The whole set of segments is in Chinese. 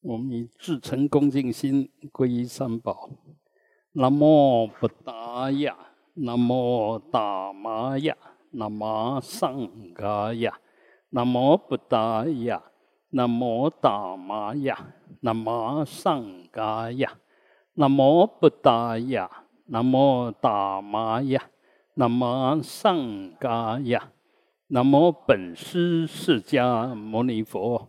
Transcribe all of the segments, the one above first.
我们以至诚恭敬心皈依三宝。南无布达雅，南无达玛雅，南无上伽雅，南无布达雅，南无达玛雅，南无上伽雅，南无布达雅，南无达玛雅，南无上伽雅，南无本师释迦牟尼佛。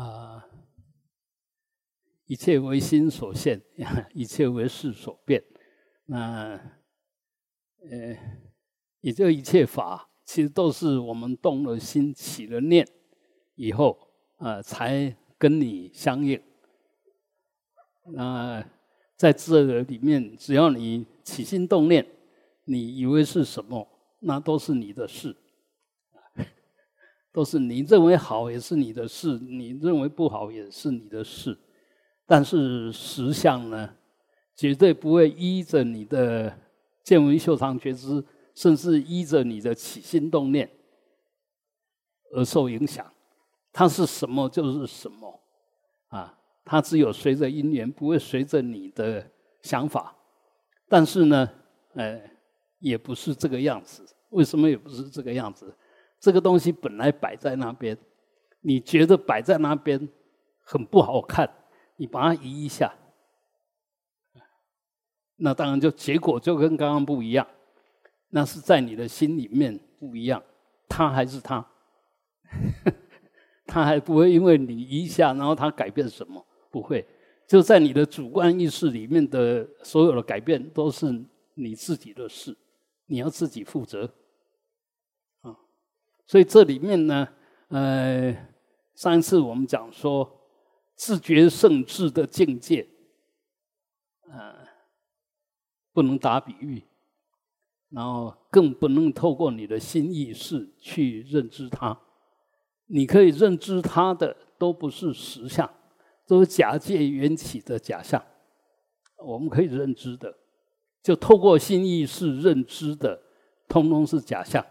啊，一切为心所现，一切为事所变。那，呃，也就一切法，其实都是我们动了心、起了念以后，啊，才跟你相应。那在这个里面，只要你起心动念，你以为是什么，那都是你的事。都是你认为好也是你的事，你认为不好也是你的事，但是实相呢，绝对不会依着你的见闻修藏觉知，甚至依着你的起心动念而受影响。它是什么就是什么，啊，它只有随着因缘，不会随着你的想法。但是呢，呃，也不是这个样子。为什么也不是这个样子？这个东西本来摆在那边，你觉得摆在那边很不好看，你把它移一下，那当然就结果就跟刚刚不一样。那是在你的心里面不一样，他还是他，他还不会因为你一下，然后他改变什么？不会，就在你的主观意识里面的所有的改变都是你自己的事，你要自己负责。所以这里面呢，呃，上一次我们讲说，自觉圣智的境界，呃，不能打比喻，然后更不能透过你的心意识去认知它。你可以认知它的，都不是实相，都是假借缘起的假象。我们可以认知的，就透过心意识认知的，通通是假象。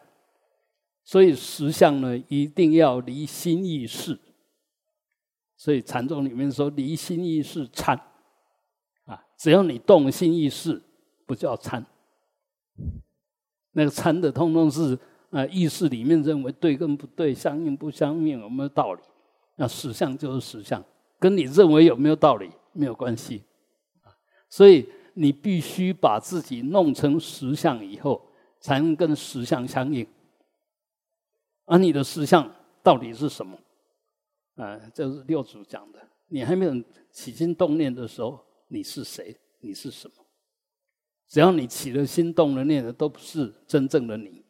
所以实相呢，一定要离心意识。所以禅宗里面说，离心意识参啊，只要你动心意识，不叫参。那个参的，通通是啊，意识里面认为对跟不对，相应不相应，有没有道理？那实相就是实相，跟你认为有没有道理没有关系。所以你必须把自己弄成实相以后，才能跟实相相应。而你的实相到底是什么？啊，这是六祖讲的。你还没有起心动念的时候，你是谁？你是什么？只要你起了心动了念的，都不是真正的你。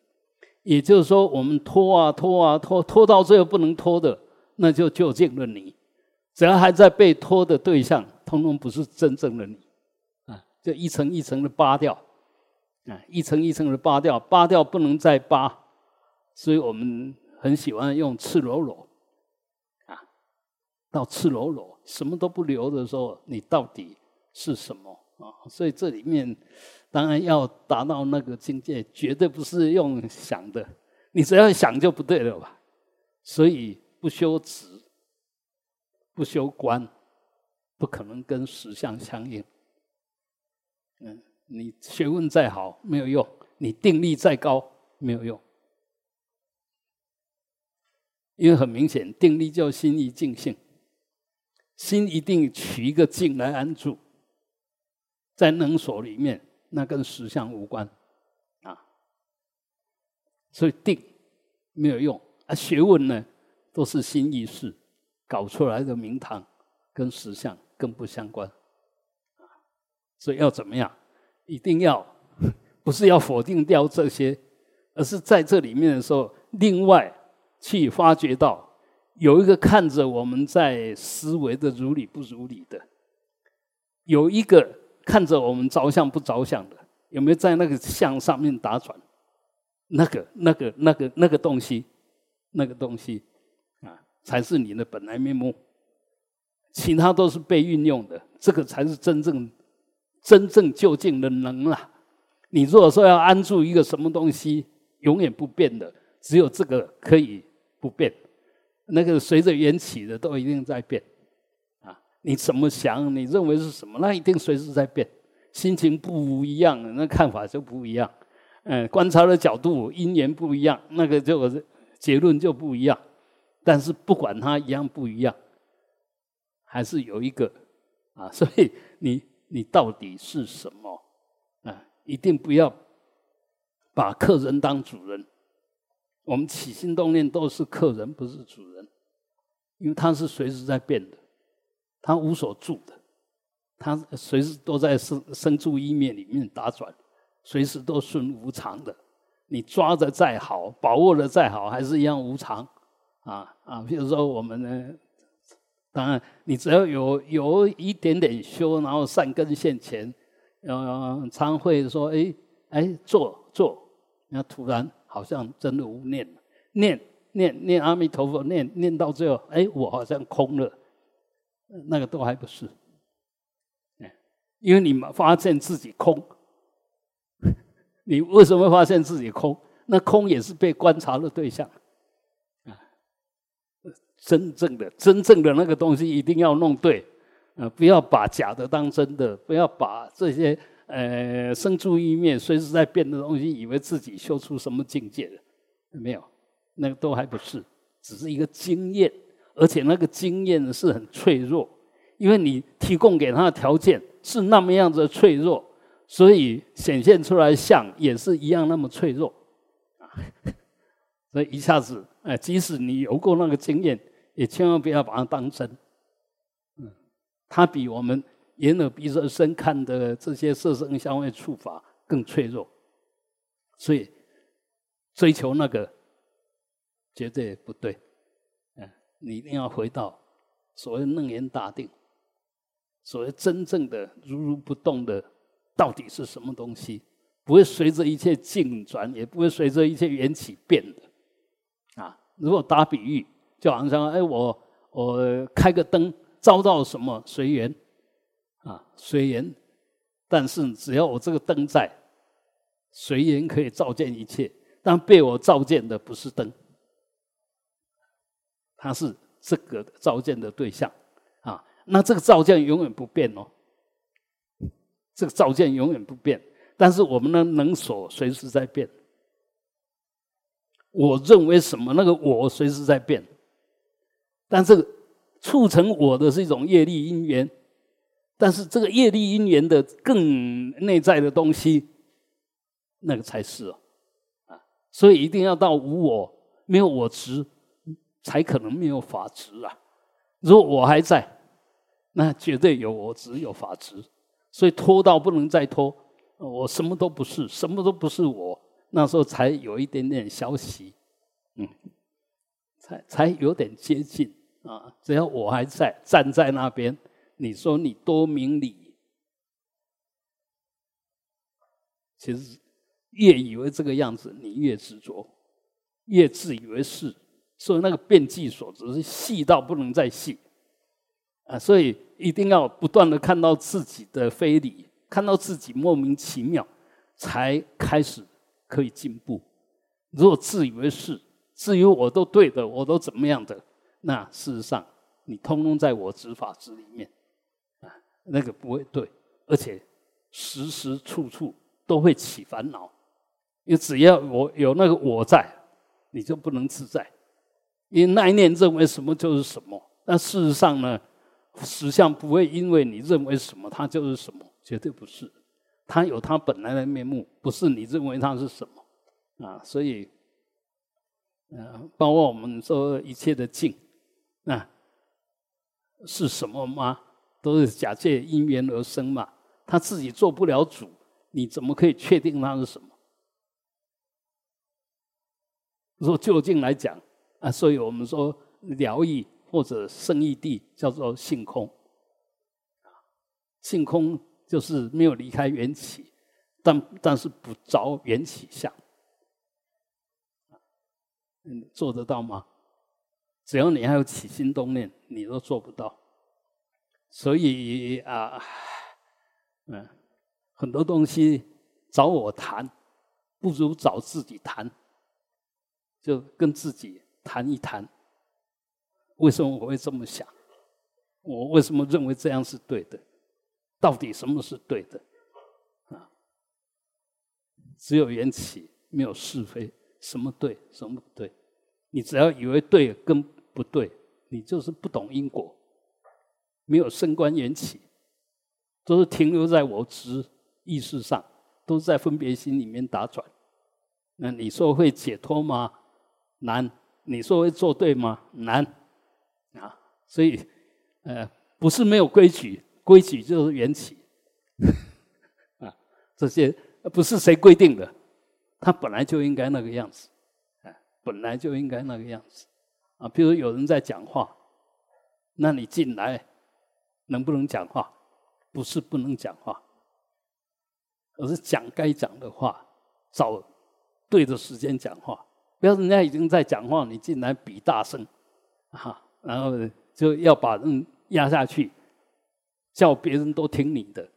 也就是说，我们拖啊拖啊拖，拖到最后不能拖的，那就就近了你。只要还在被拖的对象，通通不是真正的你。啊，就一层一层的扒掉，啊，一层一层的扒掉，扒掉不能再扒。所以我们很喜欢用赤裸裸，啊，到赤裸裸，什么都不留的时候，你到底是什么啊？所以这里面当然要达到那个境界，绝对不是用想的，你只要想就不对了吧？所以不修止，不修观，不可能跟实相相应。嗯，你学问再好没有用，你定力再高没有用。因为很明显，定力叫心一静性，心一定取一个静来安住，在能所里面，那跟实相无关啊。所以定没有用啊，学问呢都是心意识搞出来的名堂，跟实相更不相关啊。所以要怎么样？一定要 不是要否定掉这些，而是在这里面的时候，另外。去发觉到有一个看着我们在思维的如理不如理的，有一个看着我们着相不着相的，有没有在那个相上面打转？那个、那个、那个、那个东西，那个东西啊，才是你的本来面目。其他都是被运用的，这个才是真正、真正究竟的能啊！你如果说要安住一个什么东西，永远不变的，只有这个可以不变。那个随着缘起的都一定在变啊！你怎么想，你认为是什么，那一定随时在变。心情不一样，那看法就不一样。嗯，观察的角度、因缘不一样，那个就结论就不一样。但是不管它一样不一样，还是有一个啊，所以你你到底是什么啊？一定不要把客人当主人。我们起心动念都是客人，不是主人，因为他是随时在变的，他无所住的，他随时都在生生住意灭里面打转。随时都顺无常的，你抓的再好，把握的再好，还是一样无常啊啊！比如说我们呢，当然你只要有有一点点修，然后善根现前，呃，常会说，哎哎，做做，那突然好像真的无念，念念念阿弥陀佛，念念到最后，哎，我好像空了，那个都还不是，因为你们发现自己空。你为什么发现自己空？那空也是被观察的对象啊！真正的、真正的那个东西一定要弄对啊！不要把假的当真的，不要把这些呃生住一面、随时在变的东西，以为自己修出什么境界了？没有，那个都还不是，只是一个经验，而且那个经验是很脆弱，因为你提供给他的条件是那么样子的脆弱。所以显现出来像也是一样那么脆弱啊！所以一下子，哎，即使你有过那个经验，也千万不要把它当真。嗯，它比我们眼耳鼻舌身看的这些色声香味触法更脆弱。所以追求那个绝对不对。嗯，你一定要回到所谓楞严大定，所谓真正的如如不动的。到底是什么东西？不会随着一切境转，也不会随着一切缘起变的。啊，如果打比喻，就好像哎，我我开个灯，照到什么随缘，啊，随缘。但是只要我这个灯在，随缘可以照见一切。但被我照见的不是灯，它是这个照见的对象。啊，那这个照见永远不变哦。这个照见永远不变，但是我们的能所随时在变。我认为什么？那个我随时在变，但是促成我的是一种业力因缘，但是这个业力因缘的更内在的东西，那个才是哦，啊，所以一定要到无我，没有我执，才可能没有法执啊。如果我还在，那绝对有我执，有法执。所以拖到不能再拖，我什么都不是，什么都不是我，那时候才有一点点消息，嗯，才才有点接近啊。只要我还在站在那边，你说你多明理，其实越以为这个样子，你越执着，越自以为是，所以那个变计所只是细到不能再细。啊，所以一定要不断的看到自己的非礼，看到自己莫名其妙，才开始可以进步。如果自以为是，至于我都对的，我都怎么样的，那事实上你通通在我执法之里面，那个不会对，而且时时处处都会起烦恼，因为只要我有那个我在，你就不能自在，因为那一念认为什么就是什么，但事实上呢？实相不会因为你认为什么，它就是什么，绝对不是。它有它本来的面目，不是你认为它是什么啊。所以，嗯，包括我们说一切的境，那是什么吗？都是假借因缘而生嘛。他自己做不了主，你怎么可以确定他是什么？如果就近来讲啊，所以我们说疗愈或者生意地，叫做性空。性空就是没有离开缘起，但但是不着缘起相。嗯，做得到吗？只要你还有起心动念，你都做不到。所以啊，嗯，很多东西找我谈，不如找自己谈。就跟自己谈一谈，为什么我会这么想？我为什么认为这样是对的？到底什么是对的？啊，只有缘起，没有是非，什么对，什么不对？你只要以为对跟不对，你就是不懂因果，没有升观缘起，都是停留在我执意识上，都是在分别心里面打转。那你说会解脱吗？难，你说会做对吗？难，啊，所以，呃，不是没有规矩，规矩就是缘起，啊，这些不是谁规定的，他本来就应该那个样子，啊，本来就应该那个样子，啊，比如有人在讲话，那你进来能不能讲话？不是不能讲话，而是讲该讲的话，找对的时间讲话。不要人家已经在讲话，你进来比大声，啊，然后就要把人压下去，叫别人都听你的，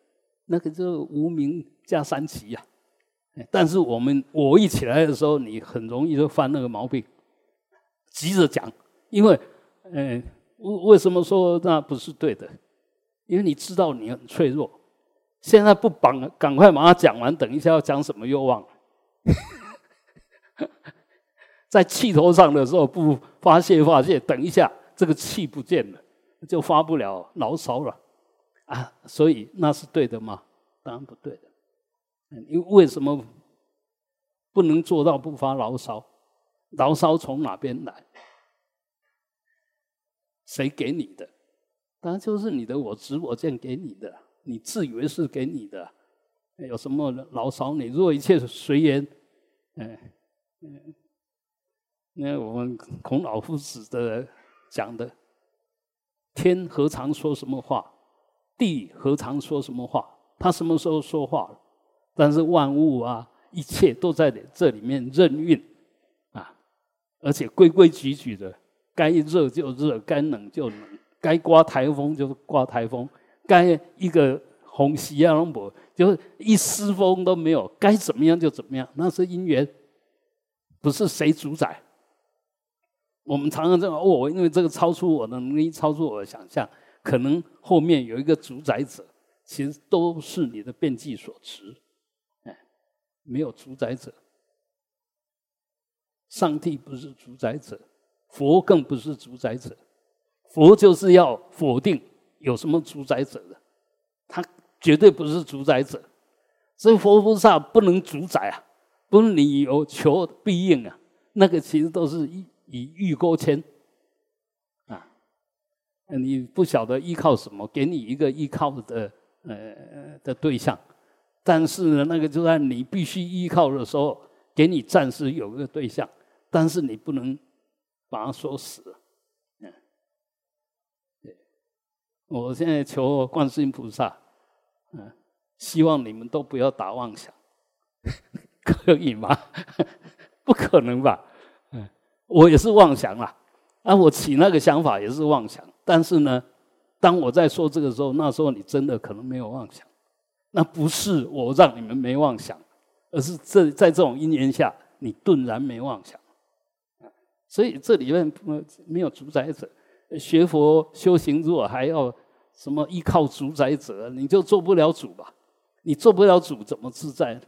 那个就无名加三奇呀。但是我们我一起来的时候，你很容易就犯那个毛病，急着讲，因为，嗯，为为什么说那不是对的？因为你知道你很脆弱，现在不绑，赶快把它讲完，等一下要讲什么又忘了。在气头上的时候不发泄发泄，等一下这个气不见了，就发不了牢骚了啊！所以那是对的吗？当然不对的。因为为什么不能做到不发牢骚？牢骚从哪边来？谁给你的？当然就是你的我执我见给你的，你自以为是给你的。有什么牢骚？你若一切随缘，嗯嗯。那我们孔老夫子的讲的，天何尝说什么话？地何尝说什么话？他什么时候说话了？但是万物啊，一切都在这里面任运啊，而且规规矩矩的，该热就热，该冷就冷，该刮台风就是刮台风，该一个红旗啊，不就一丝风都没有，该怎么样就怎么样，那是因缘，不是谁主宰。我们常常这样哦，因为这个超出我的能力，超出我的想象，可能后面有一个主宰者，其实都是你的变计所持，哎，没有主宰者。上帝不是主宰者，佛更不是主宰者，佛就是要否定有什么主宰者的，他绝对不是主宰者，所以佛菩萨不能主宰啊，不是你有求必应啊，那个其实都是一。以欲勾牵啊，你不晓得依靠什么，给你一个依靠的呃的对象，但是呢，那个就在你必须依靠的时候，给你暂时有个对象，但是你不能把它说死。嗯，对，我现在求观世音菩萨，嗯，希望你们都不要打妄想，可以吗？不可能吧？嗯我也是妄想啦，啊，我起那个想法也是妄想。但是呢，当我在说这个时候，那时候你真的可能没有妄想。那不是我让你们没妄想，而是这在这种因缘下，你顿然没妄想。所以这里面没有主宰者。学佛修行，如果还要什么依靠主宰者，你就做不了主吧？你做不了主，怎么自在？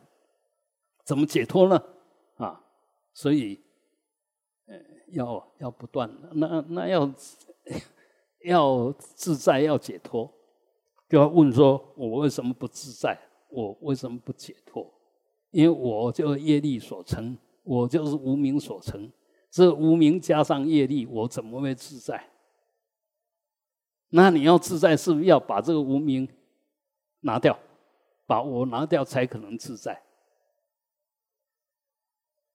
怎么解脱呢？啊，所以。要要不断的，那那要 要自在，要解脱，就要问说：我为什么不自在？我为什么不解脱？因为我就业力所成，我就是无名所成。这无名加上业力，我怎么会自在？那你要自在，是不是要把这个无名拿掉，把我拿掉，才可能自在？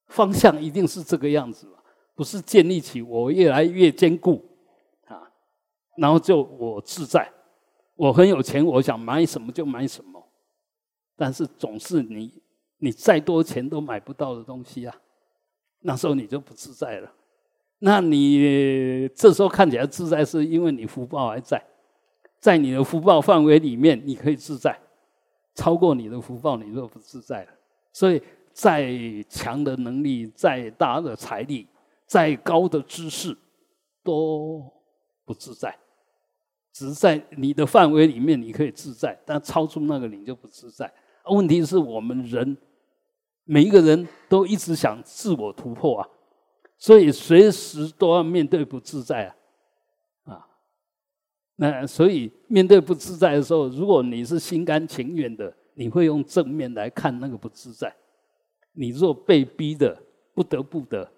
方向一定是这个样子。不是建立起我越来越坚固啊，然后就我自在，我很有钱，我想买什么就买什么，但是总是你你再多钱都买不到的东西啊，那时候你就不自在了。那你这时候看起来自在，是因为你福报还在，在你的福报范围里面，你可以自在；超过你的福报，你就不自在了。所以，再强的能力，再大的财力，再高的知识，都不自在。只是在你的范围里面，你可以自在；但超出那个，你就不自在。问题是我们人，每一个人都一直想自我突破啊。所以随时都要面对不自在啊，啊，那所以面对不自在的时候，如果你是心甘情愿的，你会用正面来看那个不自在；你若被逼的、不得不的、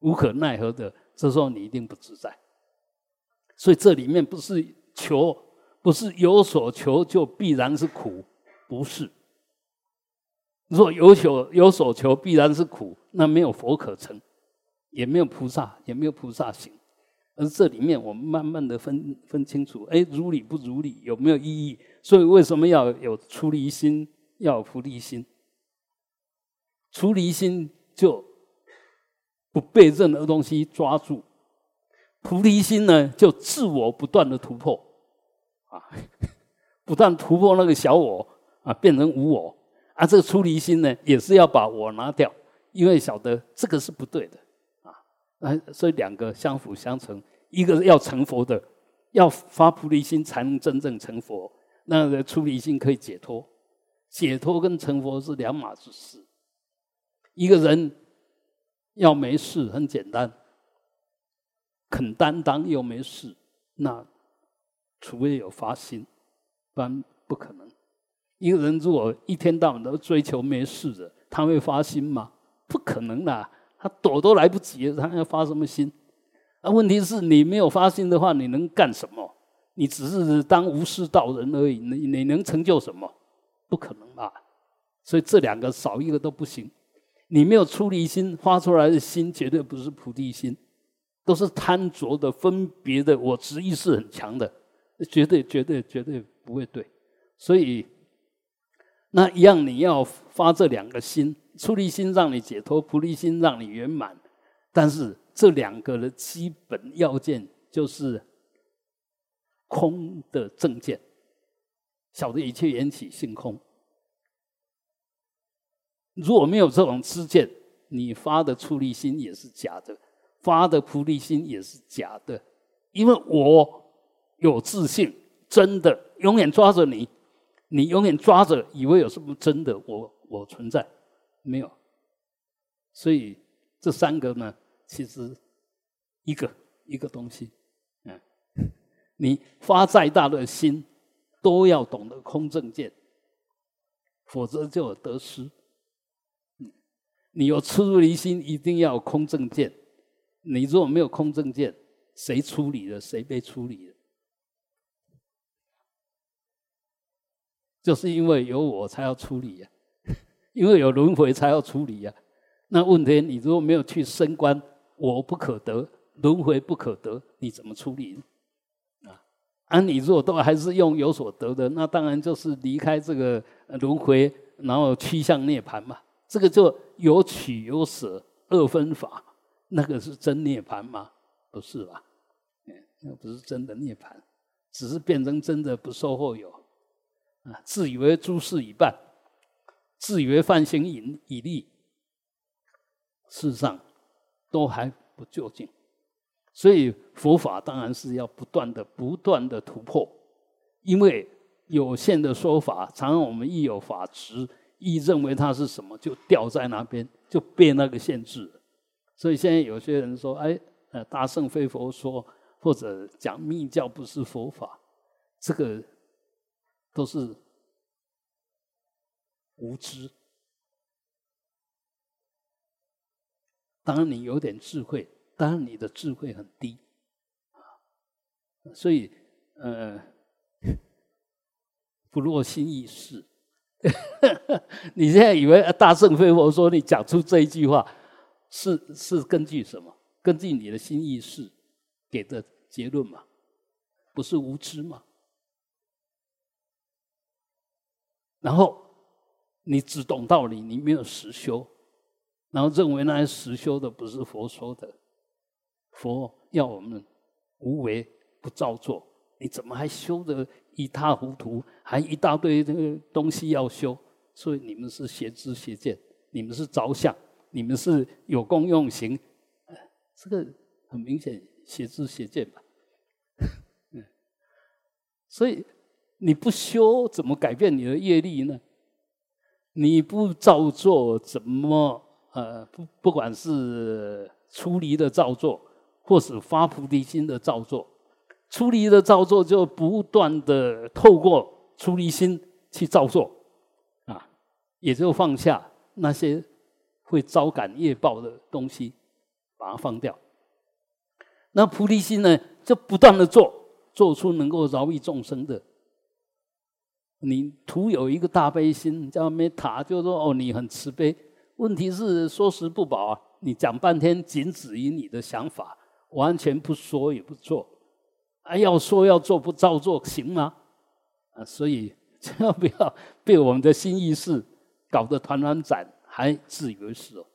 无可奈何的，这时候你一定不自在。所以这里面不是求，不是有所求就必然是苦，不是。若有求有所求必然是苦，那没有佛可成。也没有菩萨，也没有菩萨行，而这里面我们慢慢的分分清楚，哎，如理不如理，有没有意义？所以为什么要有出离心，要有菩提心？出离心就不被任何东西抓住，菩提心呢，就自我不断的突破，啊，不断突破那个小我啊，变成无我啊。这个出离心呢，也是要把我拿掉，因为晓得这个是不对的。啊，所以两个相辅相成，一个要成佛的，要发菩提心才能真正成佛。那出离心可以解脱，解脱跟成佛是两码子事。一个人要没事很简单，肯担当又没事，那除非有发心，不然不可能。一个人如果一天到晚都追求没事的，他会发心吗？不可能的。他躲都来不及，他要发什么心？那问题是你没有发心的话，你能干什么？你只是当无事道人而已，你你能成就什么？不可能吧？所以这两个少一个都不行。你没有出离心，发出来的心绝对不是菩提心，都是贪着的、分别的。我执意是很强的，绝对、绝对、绝对不会对。所以那一样，你要发这两个心。出离心让你解脱，菩提心让你圆满，但是这两个的基本要件就是空的正见，晓得一切缘起性空。如果没有这种知见，你发的出离心也是假的，发的菩提心也是假的，因为我有自信，真的永远抓着你，你永远抓着，以为有什么真的我我存在。没有，所以这三个呢，其实一个一个东西，嗯，你发再大的心，都要懂得空正见，否则就有得失。嗯，你有出入离心，一定要空正见。你如果没有空正见，谁处理了，谁被处理了？就是因为有我才要处理呀。因为有轮回才要处理呀，那问题你如果没有去升官，我不可得，轮回不可得，你怎么处理呢？啊，啊，你如果都还是用有所得的，那当然就是离开这个轮回，然后趋向涅槃嘛。这个就有取有舍二分法，那个是真涅槃吗？不是吧？嗯，那不是真的涅槃，只是变成真的不受后有，啊，自以为诸事已办。自以为犯行以以利，事实上都还不究竟。所以佛法当然是要不断的、不断的突破。因为有限的说法，常常我们一有法执，一认为它是什么，就掉在那边，就被那个限制。所以现在有些人说：“哎，呃，大圣非佛说，或者讲密教不是佛法，这个都是。”无知，当然你有点智慧，当然你的智慧很低，所以呃，不落心意事。你现在以为大圣非佛说你讲出这一句话，是是根据什么？根据你的心意识给的结论嘛？不是无知吗？然后你只懂道理，你没有实修，然后认为那些实修的不是佛说的。佛要我们无为不造作，你怎么还修的一塌糊涂？还一大堆这个东西要修，所以你们是邪知邪见，你们是着相，你们是有功用行，这个很明显邪知邪见吧？嗯，所以。你不修，怎么改变你的业力呢？你不照做，怎么呃不不管是出离的照做，或是发菩提心的照做，出离的照做就不断的透过出离心去照做，啊，也就放下那些会招感业报的东西，把它放掉。那菩提心呢，就不断的做，做出能够饶益众生的。你徒有一个大悲心，叫没塔，就是说哦，你很慈悲。问题是说时不保啊，你讲半天仅止于你的想法，完全不说也不做，啊，要说要做不照做行吗？啊，所以千万不要被我们的新意识搞得团团转，还自以为是哦，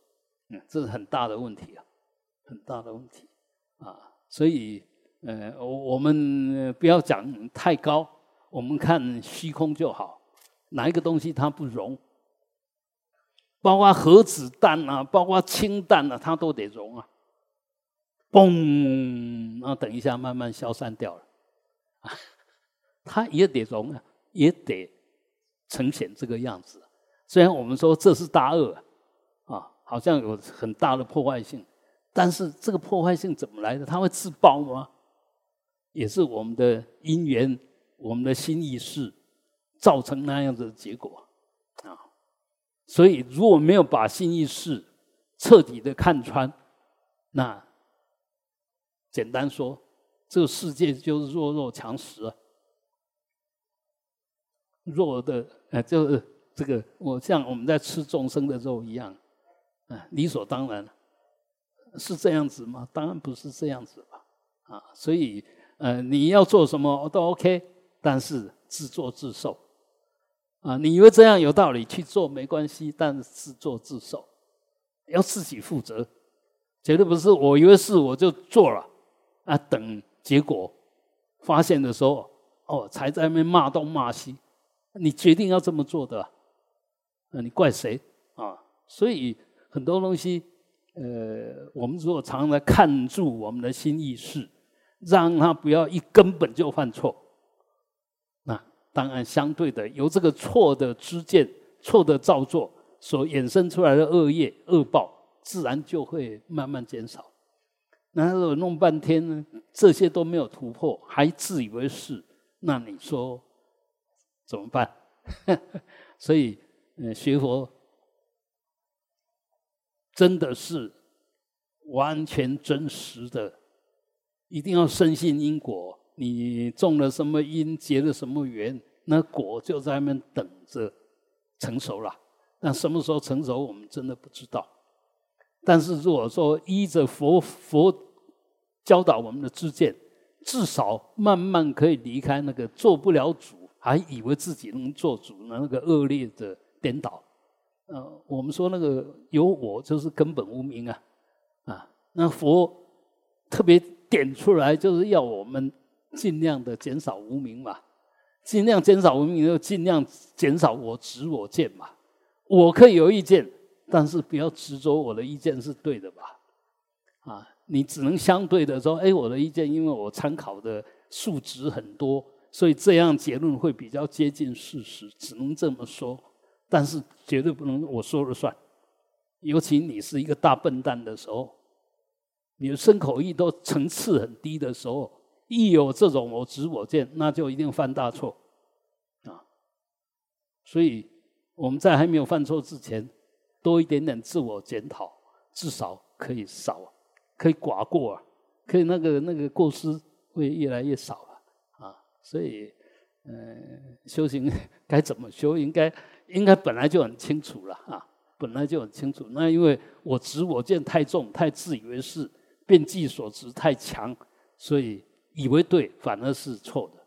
嗯，这是很大的问题啊，很大的问题啊。所以，呃，我我们不要讲太高。我们看虚空就好，哪一个东西它不融？包括核子弹啊，包括氢弹啊，它都得融啊。嘣，然后等一下慢慢消散掉了，它也得融啊，也得呈现这个样子。虽然我们说这是大恶啊，好像有很大的破坏性，但是这个破坏性怎么来的？它会自爆吗？也是我们的因缘。我们的心意识造成那样子的结果啊，所以如果没有把心意识彻底的看穿，那简单说，这个世界就是弱肉强食啊，弱的呃，就是这个我像我们在吃众生的肉一样，啊，理所当然，是这样子吗？当然不是这样子吧，啊，所以呃，你要做什么都 OK。但是自作自受，啊，你以为这样有道理去做没关系，但是自作自受，要自己负责，绝对不是我以为是我就做了，啊，等结果发现的时候，哦，才在那边骂东骂西，你决定要这么做的，那你怪谁啊？所以很多东西，呃，我们如果常常看住我们的心意识，让他不要一根本就犯错。当然，相对的，由这个错的知见、错的造作所衍生出来的恶业、恶报，自然就会慢慢减少。那如果弄半天呢，这些都没有突破，还自以为是，那你说怎么办？所以，嗯，学佛真的是完全真实的，一定要深信因果。你种了什么因，结了什么缘，那果就在那边等着成熟了。但什么时候成熟，我们真的不知道。但是如果说依着佛佛教导我们的知见，至少慢慢可以离开那个做不了主，还以为自己能做主的那个恶劣的颠倒。呃，我们说那个有我就是根本无名啊，啊，那佛特别点出来，就是要我们。尽量的减少无名嘛，尽量减少无名，就尽量减少我执我见嘛。我可以有意见，但是不要执着我的意见是对的吧？啊，你只能相对的说，哎，我的意见，因为我参考的数值很多，所以这样结论会比较接近事实，只能这么说。但是绝对不能我说了算，尤其你是一个大笨蛋的时候，你的身口意都层次很低的时候。一有这种我执我见，那就一定犯大错啊！所以我们在还没有犯错之前，多一点点自我检讨，至少可以少，可以寡过啊，可以那个那个过失会越来越少了啊！所以，嗯，修行 该怎么修，应该应该本来就很清楚了啊！本来就很清楚。那因为我执我见太重，太自以为是，变计所执太强，所以以为对，反而是错的。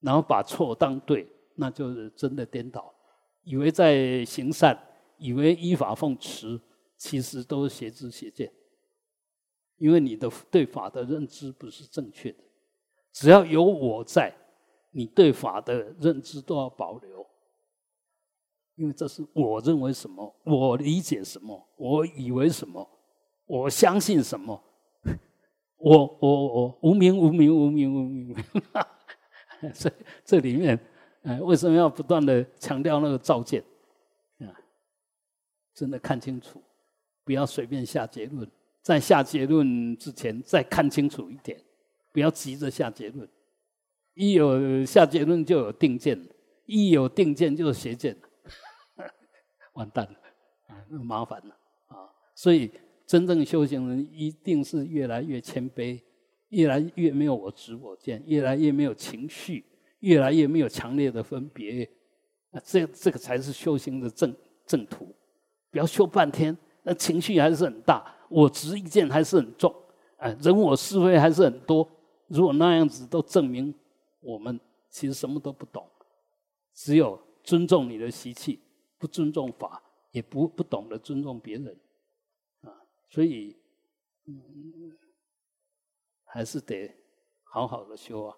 然后把错当对，那就是真的颠倒。以为在行善，以为依法奉持，其实都是邪知邪见。因为你的对法的认知不是正确的。只要有我在，你对法的认知都要保留。因为这是我认为什么，我理解什么，我以为什么，我相信什么，我我我无名无名无名无名。这这里面，呃，为什么要不断的强调那个照见？啊，真的看清楚，不要随便下结论。在下结论之前，再看清楚一点，不要急着下结论。一有下结论就有定见，一有定见就是邪见，完蛋了，啊，那麻烦了 啊！所以，真正修行人一定是越来越谦卑。越来越没有我执我见，越来越没有情绪，越来越没有强烈的分别，啊，这这个才是修行的正正途。不要修半天，那情绪还是很大，我执意见还是很重，哎，人我是非还是很多。如果那样子都证明我们其实什么都不懂，只有尊重你的习气，不尊重法，也不不懂得尊重别人，所以，嗯。还是得好好的修啊！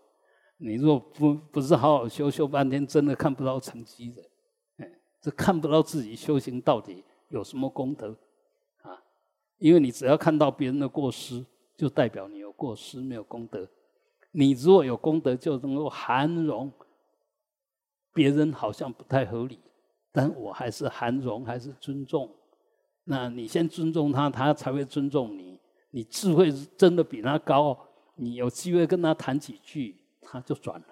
你若不不是好好修，修半天真的看不到成绩的，哎，这看不到自己修行到底有什么功德啊！因为你只要看到别人的过失，就代表你有过失没有功德。你如果有功德，就能够含容别人，好像不太合理，但我还是含容，还是尊重。那你先尊重他，他才会尊重你。你智慧真的比他高。你有机会跟他谈几句，他就转了，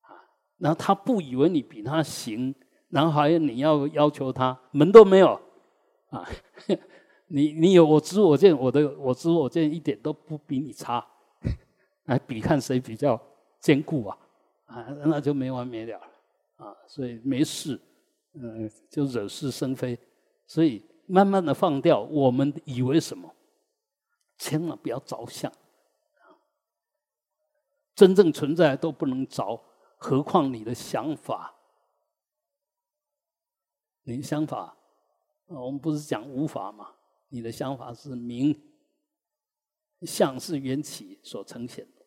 啊，然后他不以为你比他行，然后还有你要要求他门都没有，啊，你你有我知我见，我的我知我见一点都不比你差，来比看谁比较坚固啊，啊，那就没完没了了，啊，所以没事，嗯，就惹是生非，所以慢慢的放掉我们以为什么，千万不要着相。真正存在都不能着，何况你的想法？你的想法，我们不是讲无法吗？你的想法是名，相是缘起所呈现的。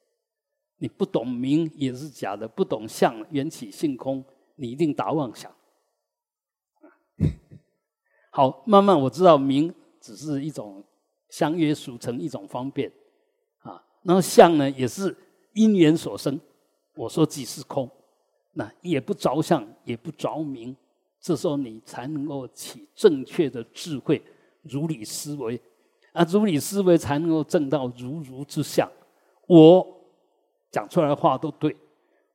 你不懂名也是假的，不懂相缘起性空，你一定打妄想。好，慢慢我知道名只是一种相约俗成，一种方便啊。然后相呢，也是。因缘所生，我说即是空，那也不着相，也不着名，这时候你才能够起正确的智慧，如理思维，啊，如理思维才能够证到如如之相。我讲出来的话都对，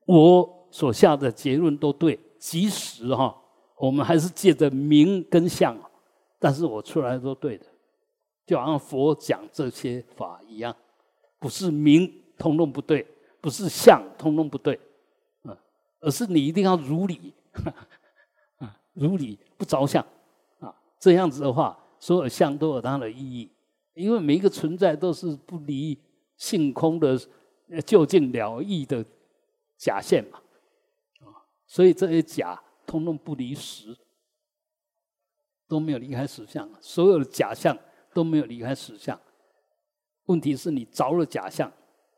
我所下的结论都对，即使哈，我们还是借着名跟相，但是我出来都对的，就好像佛讲这些法一样，不是名。通通不对，不是相，通通不对，啊，而是你一定要如理，啊，如理不着相，啊，这样子的话，所有相都有它的意义，因为每一个存在都是不离性空的究竟了义的假现嘛，啊，所以这些假通通不离实，都没有离开实相，所有的假象都没有离开实相，问题是你着了假象。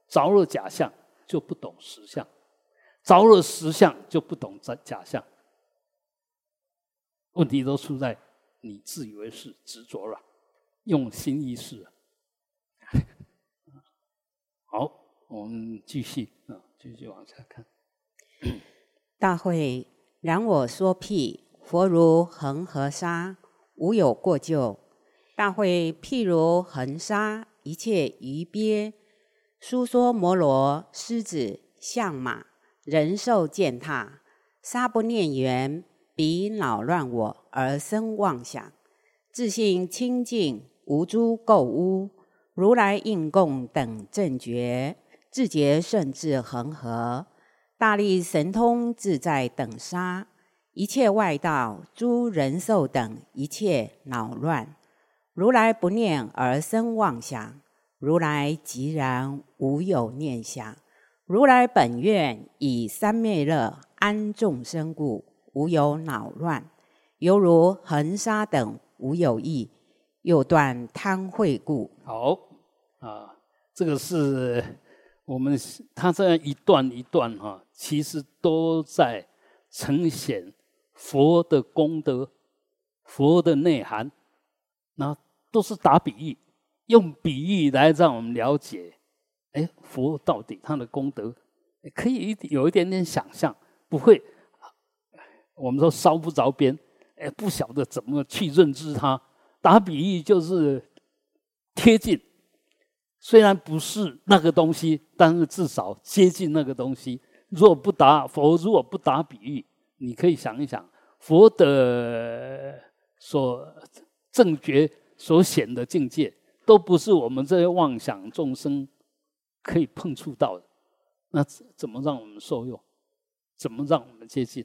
着了假象就不懂实相，着了实相就不懂假假象。问题都出在你自以为是执着了，用心意识。好，我们继续啊，继续往下看。大会，然我说譬，佛如恒河沙，无有过咎。大会，譬如恒沙，一切鱼鳖。书说摩罗狮子象马人兽践踏，杀不念缘，彼恼乱我而生妄想，自信清净无诸垢污，如来应供等正觉，自觉甚至恒河，大力神通自在等杀，一切外道、诸人兽等一切恼乱，如来不念而生妄想，如来即然无有念想。如来本愿以三昧乐安众生故，无有恼乱，犹如恒沙等无有异，又断贪恚故。好啊，这个是我们他这样一段一段哈，其实都在呈现。佛的功德，佛的内涵，那都是打比喻，用比喻来让我们了解，哎，佛到底他的功德，可以有一点点想象，不会，我们说烧不着边，哎，不晓得怎么去认知它。打比喻就是贴近，虽然不是那个东西，但是至少接近那个东西。若不打佛，如果不打比喻。你可以想一想，佛的所正觉所显的境界，都不是我们这些妄想众生可以碰触到的。那怎么让我们受用？怎么让我们接近？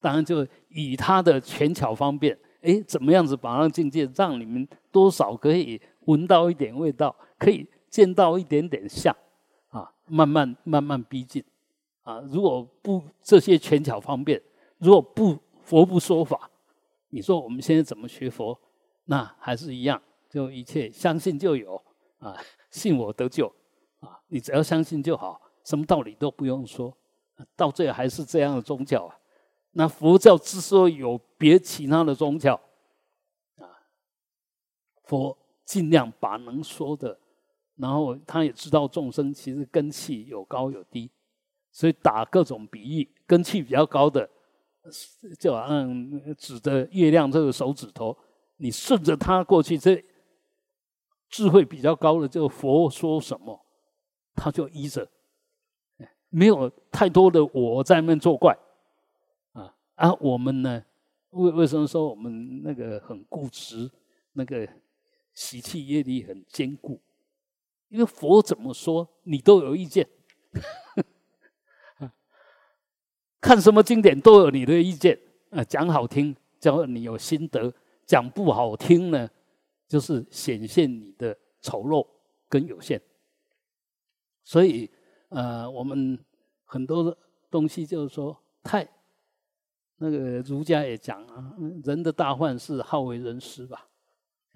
当然，就以他的权巧方便，哎，怎么样子把那境界让你们多少可以闻到一点味道，可以见到一点点相啊，慢慢慢慢逼近啊。如果不这些权巧方便，如果不佛不说法，你说我们现在怎么学佛？那还是一样，就一切相信就有啊，信我得救啊，你只要相信就好，什么道理都不用说，到最后还是这样的宗教啊。那佛教之所以有别其他的宗教啊，佛尽量把能说的，然后他也知道众生其实根气有高有低，所以打各种比喻，根气比较高的。就好像指着月亮这个手指头，你顺着它过去，这智慧比较高的，就佛说什么，他就依着，没有太多的我在那作怪啊。啊，我们呢，为为什么说我们那个很固执，那个习气业力很坚固？因为佛怎么说，你都有意见。看什么经典都有你的意见，啊，讲好听叫你有心得，讲不好听呢，就是显现你的丑陋跟有限。所以，呃，我们很多的东西就是说，太那个儒家也讲啊，人的大患是好为人师吧，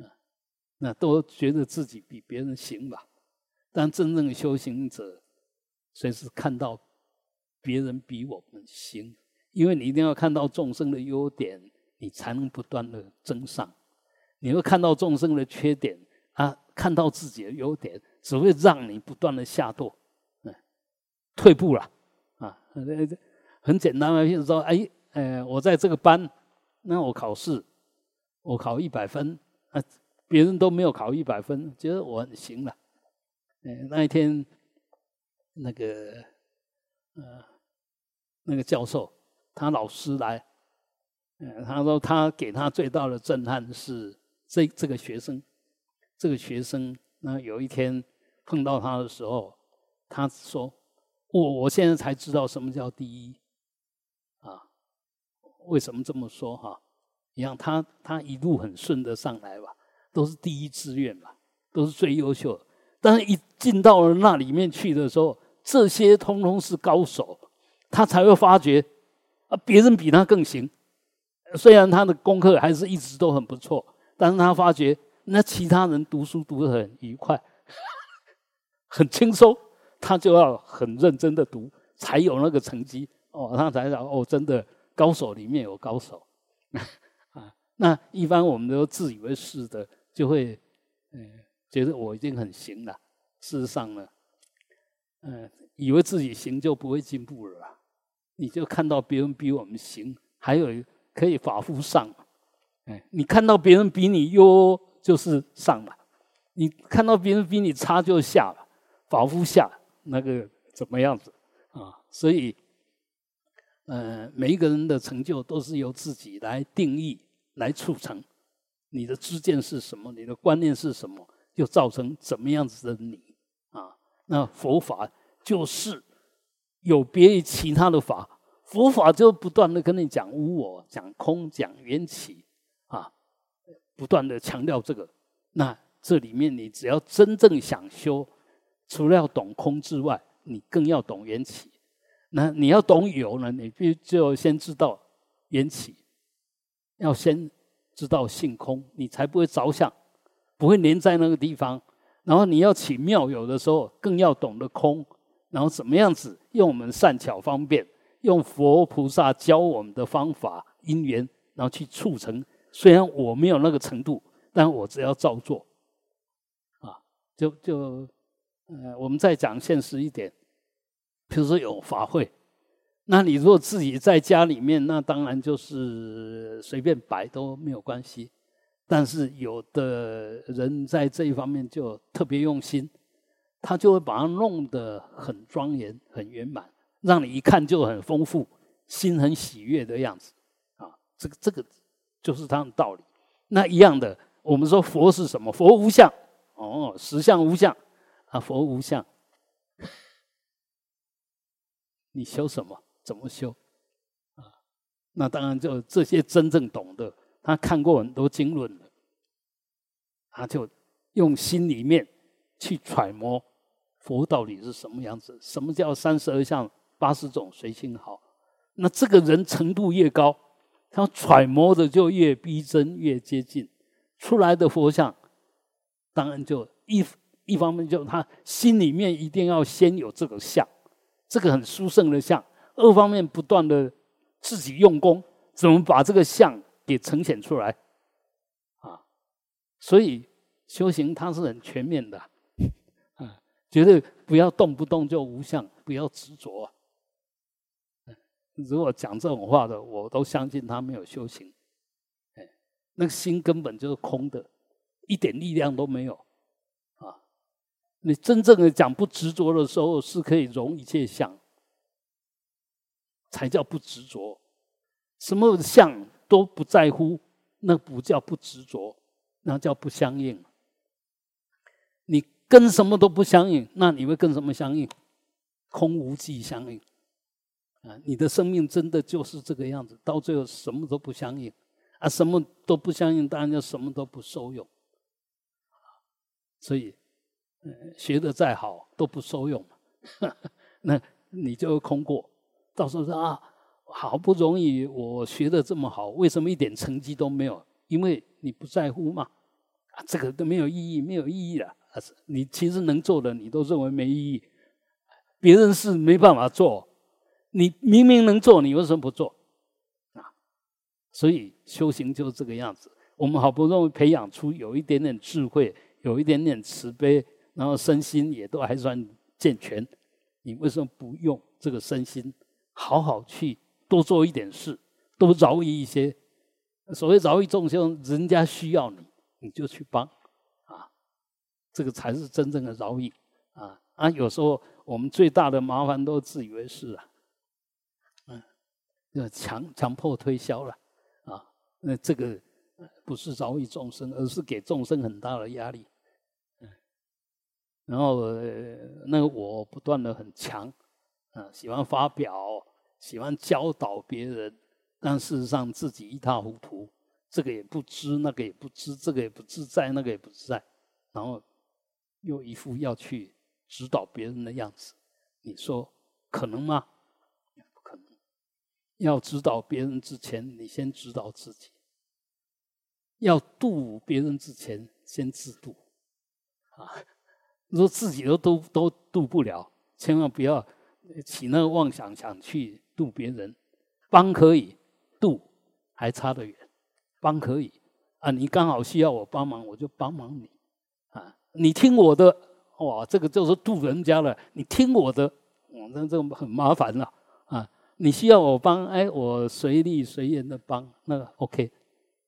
啊，那都觉得自己比别人行吧，但真正修行者，随时看到。别人比我们行，因为你一定要看到众生的优点，你才能不断的增上。你会看到众生的缺点啊，看到自己的优点，只会让你不断的下堕，嗯，退步了啊。很简单嘛，就是说，哎，呃，我在这个班，那我考试，我考一百分啊，别人都没有考一百分，觉得我很行了。嗯，那一天，那个，呃。那个教授，他老师来，嗯，他说他给他最大的震撼是这这个学生，这个学生，那有一天碰到他的时候，他说：“我我现在才知道什么叫第一，啊，为什么这么说哈？你看他他一路很顺的上来吧，都是第一志愿吧，都是最优秀的。但是一进到了那里面去的时候，这些通通是高手。”他才会发觉，啊，别人比他更行。虽然他的功课还是一直都很不错，但是他发觉那其他人读书读得很愉快，很轻松，他就要很认真的读，才有那个成绩。哦，他才道哦，真的高手里面有高手 啊。那一般我们都自以为是的，就会嗯觉得我已经很行了。事实上呢，嗯，以为自己行就不会进步了。你就看到别人比我们行，还有可以法夫上，哎，你看到别人比你优就是上了，你看到别人比你差就下了，法夫下那个怎么样子啊？所以，呃，每一个人的成就都是由自己来定义、来促成。你的知见是什么？你的观念是什么？就造成怎么样子的你啊？那佛法就是有别于其他的法。佛法就不断的跟你讲无我、讲空、讲缘起啊，不断的强调这个。那这里面你只要真正想修，除了要懂空之外，你更要懂缘起。那你要懂有呢，你必就先知道缘起，要先知道性空，你才不会着相，不会粘在那个地方。然后你要起妙有的时候，更要懂得空，然后怎么样子用我们善巧方便，用佛菩萨教我们的方法因缘，然后去促成。虽然我没有那个程度，但我只要照做，啊，就就，呃，我们再讲现实一点。比如说有法会，那你如果自己在家里面，那当然就是随便摆都没有关系。但是有的人在这一方面就特别用心，他就会把它弄得很庄严、很圆满，让你一看就很丰富，心很喜悦的样子。啊，这个这个就是他的道理。那一样的，我们说佛是什么？佛无相，哦，实相无相啊，佛无相。你修什么？怎么修？啊，那当然就这些真正懂的，他看过很多经论的，他就用心里面去揣摩佛到底是什么样子。什么叫三十二相八十种随心好？那这个人程度越高，他揣摩的就越逼真、越接近出来的佛像，当然就一一方面就他心里面一定要先有这个相。这个很殊胜的相，二方面不断的自己用功，怎么把这个相给呈现出来啊？所以修行它是很全面的，绝对不要动不动就无相，不要执着。如果讲这种话的，我都相信他没有修行，哎，那个心根本就是空的，一点力量都没有啊。你真正的讲不执着的时候，是可以容一切相，才叫不执着。什么相都不在乎，那不叫不执着，那叫不相应。你跟什么都不相应，那你会跟什么相应？空无际相应。啊，你的生命真的就是这个样子，到最后什么都不相应。啊，什么都不相应，当然就什么都不受用。所以。学的再好都不受用，那你就空过。到时候说啊，好不容易我学的这么好，为什么一点成绩都没有？因为你不在乎嘛。啊，这个都没有意义，没有意义了。啊，你其实能做的，你都认为没意义。别人是没办法做，你明明能做，你为什么不做？啊，所以修行就是这个样子。我们好不容易培养出有一点点智慧，有一点点慈悲。然后身心也都还算健全，你为什么不用这个身心好好去多做一点事，多饶益一些？所谓饶益众生，人家需要你，你就去帮，这个才是真正的饶益啊！啊，有时候我们最大的麻烦都自以为是啊，嗯，要强强迫推销了啊，那这个不是饶益众生，而是给众生很大的压力。然后那个我不断的很强，啊，喜欢发表，喜欢教导别人，但事实上自己一塌糊涂，这个也不知，那个也不知，这个也不自在，那个也不自在，然后又一副要去指导别人的样子，你说可能吗？不可能。要指导别人之前，你先指导自己；要度别人之前，先自度，啊。你说自己都都都渡不了，千万不要起那个妄想想去渡别人。帮可以，渡还差得远。帮可以啊，你刚好需要我帮忙，我就帮忙你。你听我的，哇，这个就是渡人家了。你听我的，哇，那这很麻烦了啊。你需要我帮，哎，我随力随缘的帮，那 OK，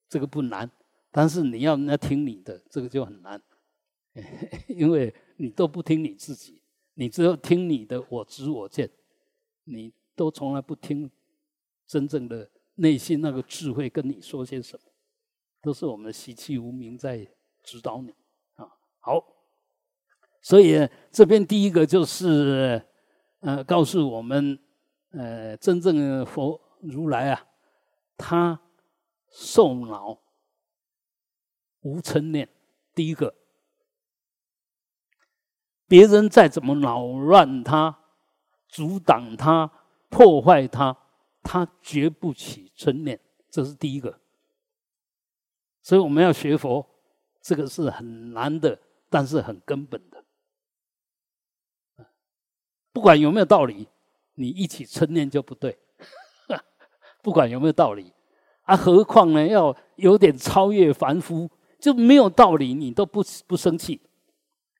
这个不难。但是你要人家听你的，这个就很难，因为。你都不听你自己，你只有听你的我知我见，你都从来不听真正的内心那个智慧跟你说些什么，都是我们的习气无名在指导你。好，所以这边第一个就是呃，告诉我们呃，真正佛如来啊，他受恼无嗔念。第一个，别人再怎么扰乱他、阻挡他、破坏他，他绝不起嗔念。这是第一个。所以我们要学佛，这个是很难的，但是很根本的。不管有没有道理，你一起嗔念就不对。不管有没有道理，啊，何况呢？要有点超越凡夫。就没有道理，你都不不生气；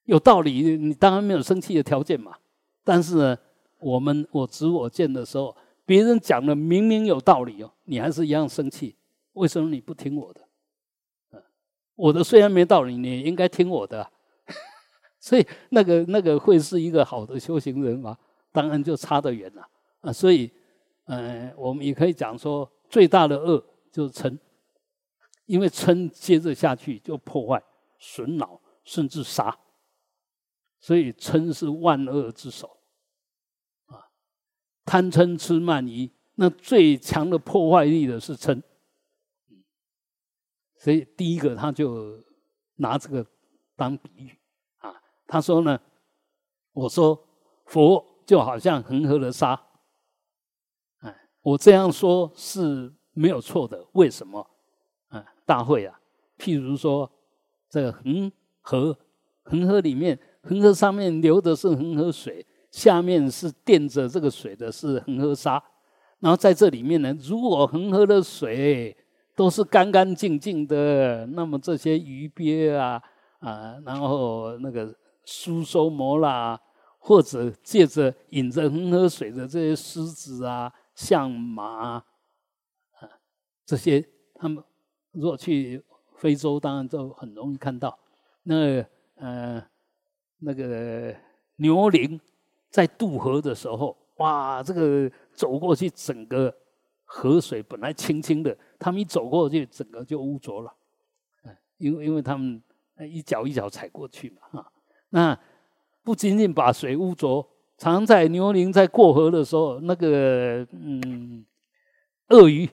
有道理，你当然没有生气的条件嘛。但是呢，我们我执我见的时候，别人讲的明明有道理哦，你还是一样生气。为什么你不听我的？我的虽然没道理，你也应该听我的。所以那个那个会是一个好的修行人吗？当然就差得远了啊。所以，嗯，我们也可以讲说，最大的恶就是嗔。因为嗔接着下去就破坏、损恼，甚至杀，所以嗔是万恶之首。啊，贪嗔痴慢疑，那最强的破坏力的是嗔。所以第一个他就拿这个当比喻，他说呢，我说佛就好像恒河的沙，哎，我这样说是没有错的，为什么？大会啊，譬如说，这个恒河，恒河里面，恒河上面流的是恒河水，下面是垫着这个水的是恒河沙。然后在这里面呢，如果恒河的水都是干干净净的，那么这些鱼鳖啊啊，然后那个苏州摩啦，或者借着引着恒河水的这些狮子啊、象马啊，这些他们。如果去非洲，当然就很容易看到。那呃，那个牛羚在渡河的时候，哇，这个走过去，整个河水本来清清的，他们一走过去，整个就污浊了。嗯，因为因为他们一脚一脚踩过去嘛，哈。那不仅仅把水污浊，常在牛羚在过河的时候，那个嗯，鳄鱼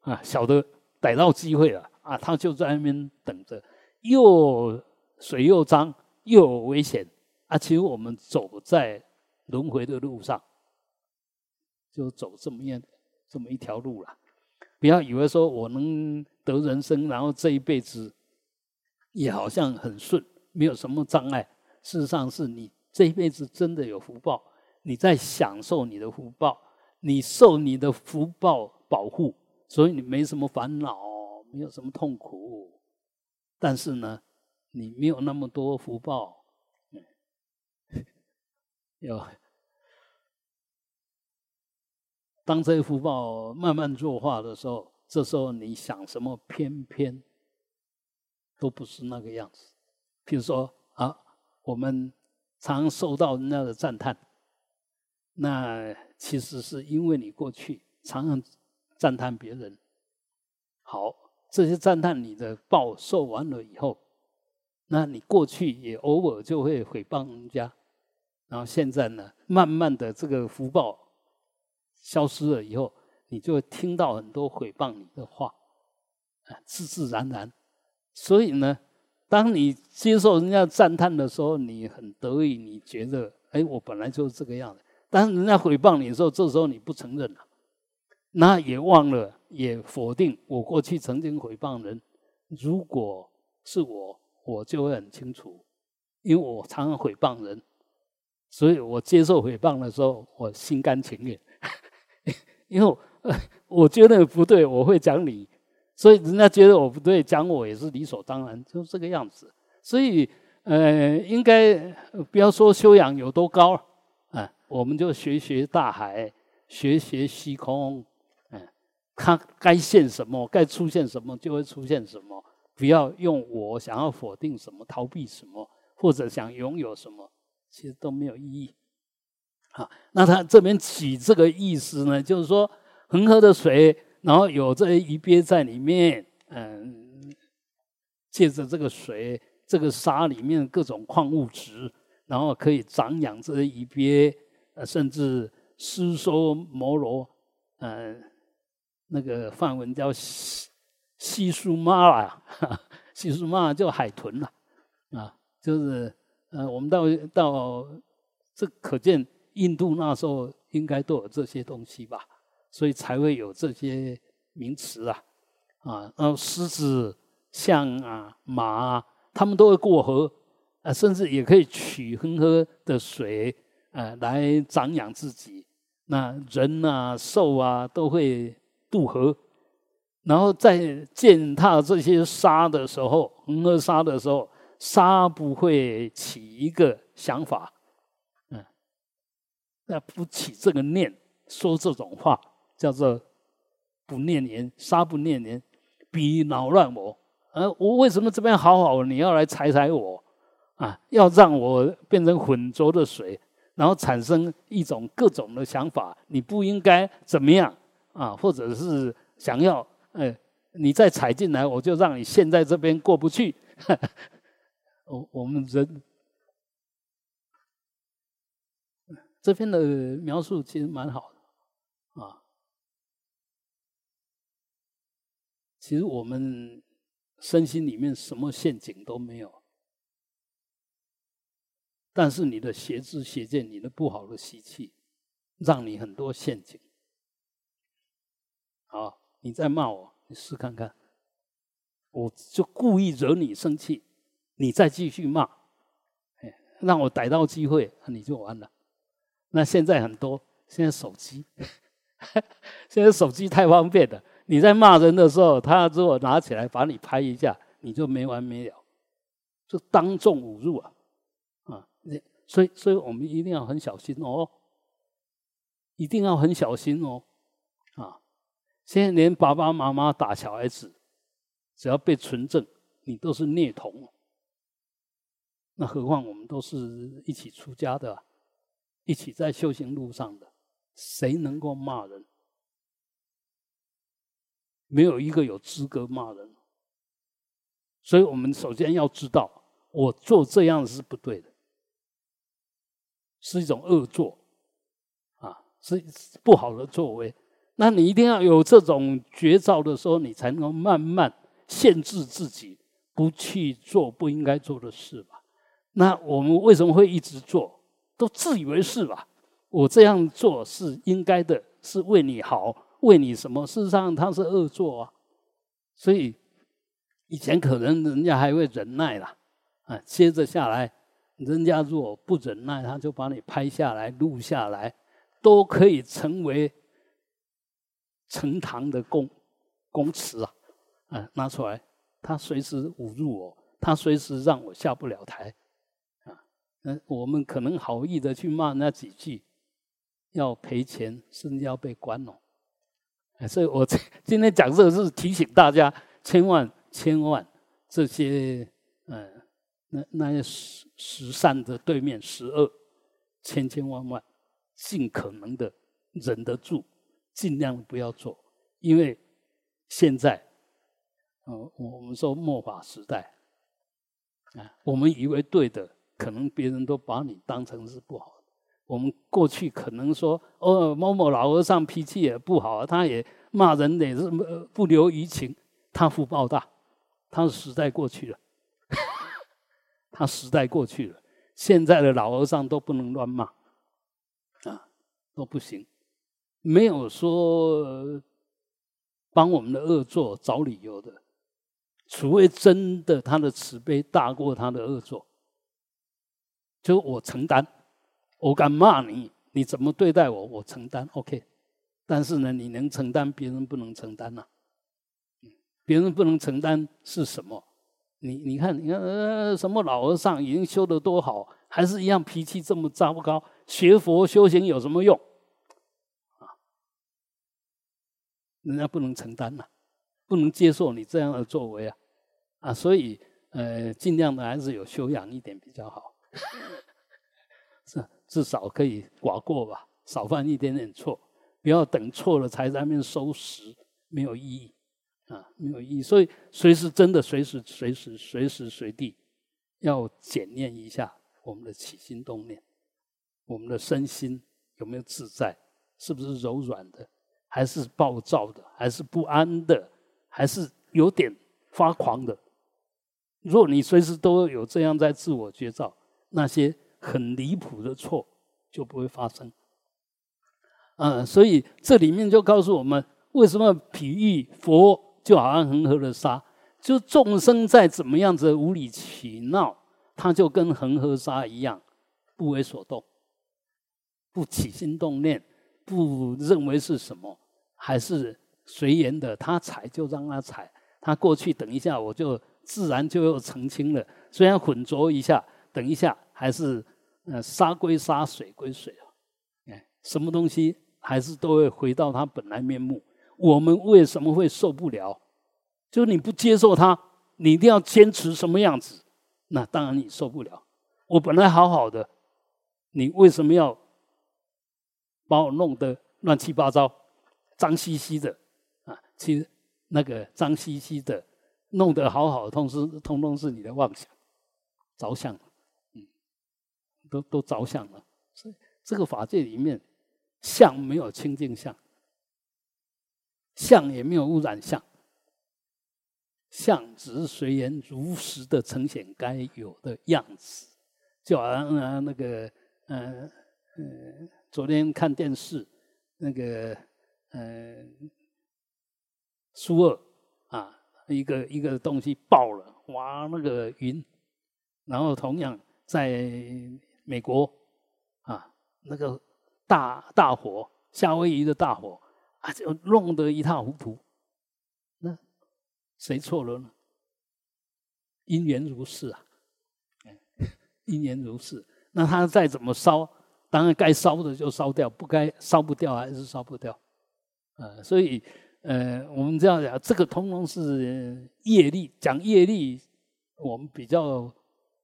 啊，小的。逮到机会了啊！他就在那边等着，又水又脏又危险啊！其实我们走在轮回的路上，就走这么样这么一条路了。不要以为说我能得人生，然后这一辈子也好像很顺，没有什么障碍。事实上是你这一辈子真的有福报，你在享受你的福报，你受你的福报保护。所以你没什么烦恼，没有什么痛苦，但是呢，你没有那么多福报，有当这些福报慢慢弱化的时候，这时候你想什么，偏偏都不是那个样子。比如说，我们常受到人家的赞叹，那其实是因为你过去常常。赞叹别人好，这些赞叹你的报受完了以后，那你过去也偶尔就会诽谤人家，然后现在呢，慢慢的这个福报消失了以后，你就会听到很多诽谤你的话，啊，自自然然。所以呢，当你接受人家赞叹的时候，你很得意，你觉得哎，我本来就是这个样子。但是人家诽谤你的时候，这时候你不承认了。那也忘了，也否定我过去曾经诽谤人。如果是我，我就会很清楚，因为我常常诽谤人，所以我接受诽谤的时候，我心甘情愿。因为 我觉得不对，我会讲你，所以人家觉得我不对，讲我也是理所当然，就这个样子。所以，呃，应该不要说修养有多高啊，我们就学学大海，学学虚空。它该现什么，该出现什么就会出现什么。不要用我想要否定什么、逃避什么，或者想拥有什么，其实都没有意义。好，那他这边起这个意思呢，就是说恒河的水，然后有这些鱼鳖在里面，嗯，借着这个水、这个沙里面各种矿物质，然后可以长养这些鱼鳖，呃，甚至。师说摩罗，呃，那个梵文叫西西苏玛啦，西苏玛叫海豚啦，啊，就是呃，我们到到这可见印度那时候应该都有这些东西吧，所以才会有这些名词啊，啊，然后狮子、象啊、马啊，他们都会过河。啊，甚至也可以取恒河的水，啊，来长养自己。那人啊、兽啊都会渡河，然后在践踏这些沙的时候，恒河沙的时候，沙不会起一个想法，嗯，那不起这个念，说这种话叫做不念言，杀不念言，比恼乱我。呃，我为什么这边好好，你要来踩踩我？啊，要让我变成浑浊的水，然后产生一种各种的想法，你不应该怎么样啊？或者是想要，哎，你再踩进来，我就让你陷在这边过不去。我我们人这边的描述其实蛮好啊。其实我们身心里面什么陷阱都没有。但是你的邪知邪见，你的不好的习气，让你很多陷阱。好，你再骂我，你试看看，我就故意惹你生气，你再继续骂，哎，让我逮到机会，你就完了。那现在很多，现在手机，现在手机太方便了。你在骂人的时候，他如果拿起来把你拍一下，你就没完没了，就当众侮辱啊！啊所以，所以我们一定要很小心哦，一定要很小心哦，啊！现在连爸爸妈妈打小孩子，只要被纯正，你都是孽童。那何况我们都是一起出家的，一起在修行路上的，谁能够骂人？没有一个有资格骂人。所以我们首先要知道，我做这样是不对的。是一种恶作，啊，是不好的作为。那你一定要有这种绝招的时候，你才能慢慢限制自己，不去做不应该做的事吧。那我们为什么会一直做？都自以为是吧？我这样做是应该的，是为你好，为你什么？事实上，他是恶作啊。所以以前可能人家还会忍耐啦，啊，接着下来。人家如果不忍耐，他就把你拍下来、录下来，都可以成为呈堂的供供词啊！啊，拿出来，他随时侮辱我，他随时让我下不了台啊！嗯，我们可能好意的去骂那几句，要赔钱，甚至要被关哦。所以我 今天讲这个是提醒大家，千万千万这些嗯。那那些十十善的对面十恶，千千万万，尽可能的忍得住，尽量不要做，因为现在，呃，我们说末法时代，啊，我们以为对的，可能别人都把你当成是不好。我们过去可能说，哦，某某老和尚脾气也不好，他也骂人也是不留余情，他福报大，他的时代过去了。他时代过去了，现在的老和尚都不能乱骂，啊，都不行，没有说帮我们的恶作找理由的，除非真的他的慈悲大过他的恶作，就我承担，我敢骂你，你怎么对待我，我承担，OK，但是呢，你能承担，别人不能承担呐，别人不能承担是什么？你你看，你看，呃，什么老和尚已经修得多好，还是一样脾气这么糟糕？学佛修行有什么用？啊，人家不能承担呐，不能接受你这样的作为啊，啊，所以呃，尽量的还是有修养一点比较好，是 至少可以寡过吧，少犯一点点错，不要等错了才在那边收拾，没有意义。啊，没有意义，所以随时真的随时随时随时随地要检验一下我们的起心动念，我们的身心有没有自在，是不是柔软的，还是暴躁的，还是不安的，还是有点发狂的？如果你随时都有这样在自我觉照，那些很离谱的错就不会发生。嗯，所以这里面就告诉我们，为什么比喻佛就好像恒河的沙，就众生在怎么样子无理取闹，他就跟恒河沙一样，不为所动，不起心动念，不认为是什么，还是随缘的，他踩就让他踩，他过去等一下我就。自然就又澄清了，虽然混浊一下，等一下还是，呃，沙归沙，水归水啊，哎，什么东西还是都会回到它本来面目。我们为什么会受不了？就是你不接受它，你一定要坚持什么样子，那当然你受不了。我本来好好的，你为什么要把我弄得乱七八糟、脏兮兮的啊？其实那个脏兮兮的。弄得好好的，通是通通是你的妄想，着想，都都着相了。所以这个法界里面，相没有清净相，相也没有污染相，相只是随缘如实的呈现该有的样子。就好像啊，那个，嗯嗯，昨天看电视，那个，嗯，苏二啊。一个一个东西爆了，哇，那个云，然后同样在美国啊，那个大大火，夏威夷的大火啊，就弄得一塌糊涂。那谁错了呢？因缘如是啊，因缘如是。那他再怎么烧，当然该烧的就烧掉，不该烧不掉还是烧不掉。啊，所以。呃，我们这样讲，这个通通是业力。讲业力，我们比较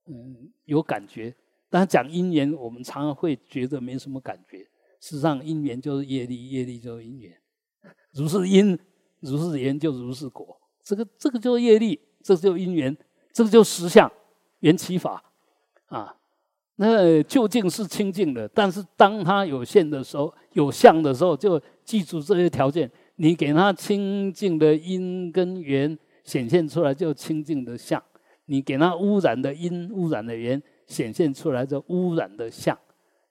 嗯有感觉；但讲因缘，我们常常会觉得没什么感觉。事实上，因缘就是业力，业力就是因缘。如是因，如是缘，就如是果。这个这个就是业力，这就因缘，这个就实相缘起法啊。那究竟是清净的，但是当它有限的时候，有相的时候，就记住这些条件。你给它清净的因跟缘显现出来，就清净的相；你给它污染的因、污染的缘显现出来，的污染的相。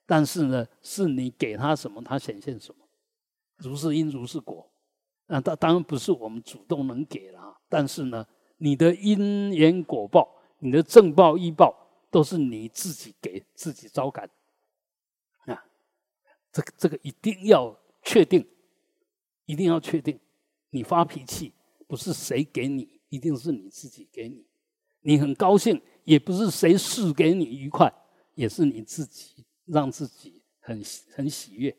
但是呢，是你给他什么，他显现什么。如是因，如是果。那当当然不是我们主动能给的啊，但是呢，你的因缘果报，你的正报、依报，都是你自己给自己招感。啊，这个这个一定要确定。一定要确定，你发脾气不是谁给你，一定是你自己给你。你很高兴，也不是谁赐给你愉快，也是你自己让自己很很喜悦。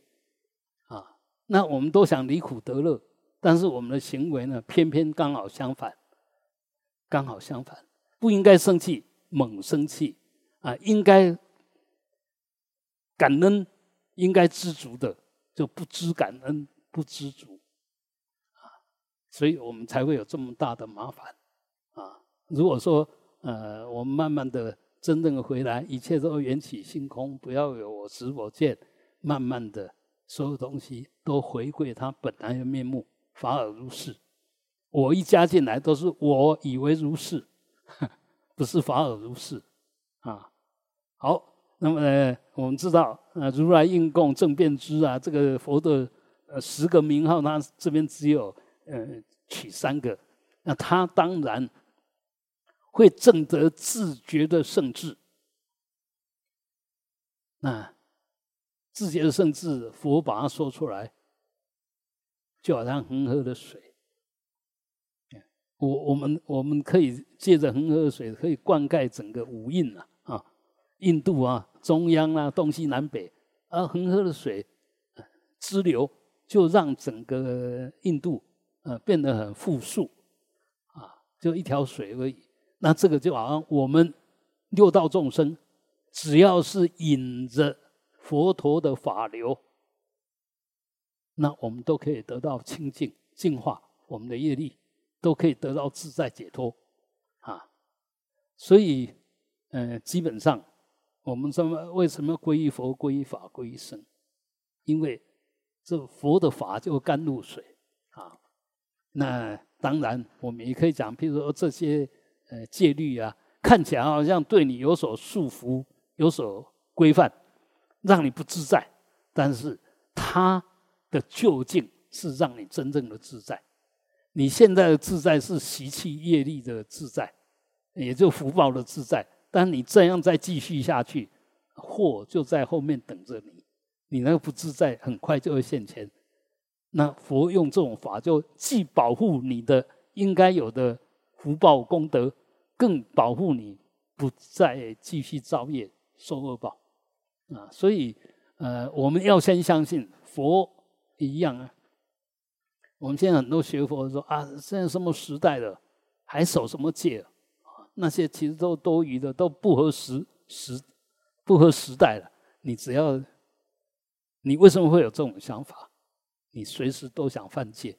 啊，那我们都想离苦得乐，但是我们的行为呢，偏偏刚好相反。刚好相反，不应该生气，猛生气啊，应该感恩，应该知足的，就不知感恩，不知足。所以我们才会有这么大的麻烦，啊！如果说呃，我们慢慢的真正的回来，一切都缘起性空，不要有我执我见，慢慢的，所有东西都回归它本来的面目，法尔如是。我一加进来，都是我以为如是，不是法尔如是，啊！好，那么呢，我们知道，呃，如来应供正遍知啊，这个佛的呃十个名号，他这边只有。呃，取三个，那他当然会证得自觉的圣智。那自觉的圣智，佛把它说出来，就好像恒河的水。我我们我们可以借着恒河的水，可以灌溉整个五印啊啊，印度啊，中央啊，东西南北，而恒河的水支流，就让整个印度。呃，变得很富庶，啊，就一条水而已。那这个就好像我们六道众生，只要是引着佛陀的法流，那我们都可以得到清净净化，我们的业力都可以得到自在解脱，啊。所以，呃，基本上我们什么为什么皈依佛、皈依法、皈依僧？因为这佛的法就甘露水啊。那当然，我们也可以讲，譬如说这些呃戒律啊，看起来好像对你有所束缚、有所规范，让你不自在。但是它的究竟是让你真正的自在。你现在的自在是习气业力的自在，也就福报的自在。但你这样再继续下去，祸就在后面等着你。你那个不自在，很快就会现前。那佛用这种法，就既保护你的应该有的福报功德，更保护你不再继续造业受恶报。啊，所以呃，我们要先相信佛一样啊。我们现在很多学佛说啊，现在什么时代了，还守什么戒？那些其实都多余的，都不合时时，不合时代了。你只要，你为什么会有这种想法？你随时都想犯戒，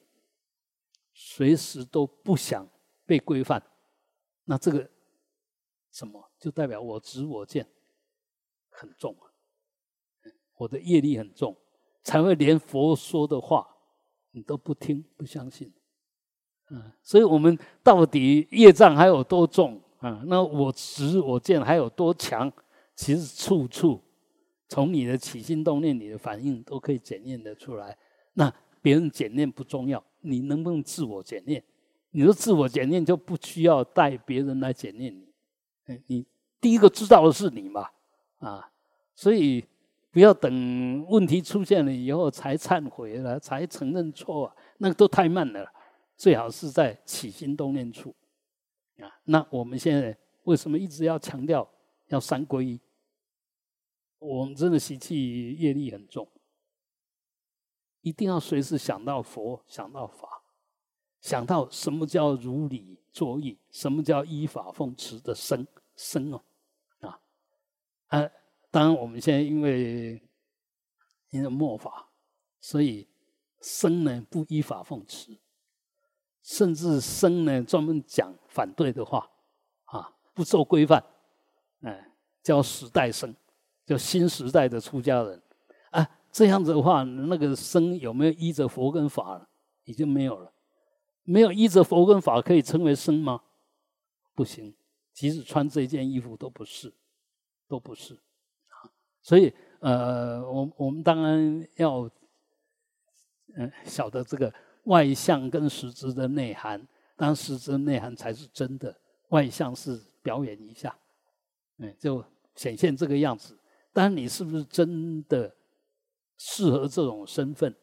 随时都不想被规范，那这个什么就代表我执我见很重啊，我的业力很重，才会连佛说的话。你都不听不相信，嗯，所以我们到底业障还有多重啊？那我执我见还有多强？其实处处从你的起心动念、你的反应都可以检验得出来。那别人检验不重要，你能不能自我检验？你说自我检验就不需要带别人来检验你，你第一个知道的是你嘛，啊，所以。不要等问题出现了以后才忏悔了，才承认错啊，那个都太慢了。最好是在起心动念处啊。那我们现在为什么一直要强调要三皈依？我们真的习气业力很重，一定要随时想到佛，想到法，想到什么叫如理作义，什么叫依法奉持的生生哦，啊，啊。当然，我们现在因为因为末法，所以生呢不依法奉持，甚至生呢专门讲反对的话，啊，不受规范，哎，叫时代生，叫新时代的出家人，啊，这样子的话，那个生有没有依着佛跟法？已经没有了，没有依着佛跟法可以称为生吗？不行，即使穿这件衣服都不是，都不是。所以，呃，我我们当然要，嗯，晓得这个外相跟实质的内涵，当实质内涵才是真的，外相是表演一下，嗯，就显现这个样子。但你是不是真的适合这种身份？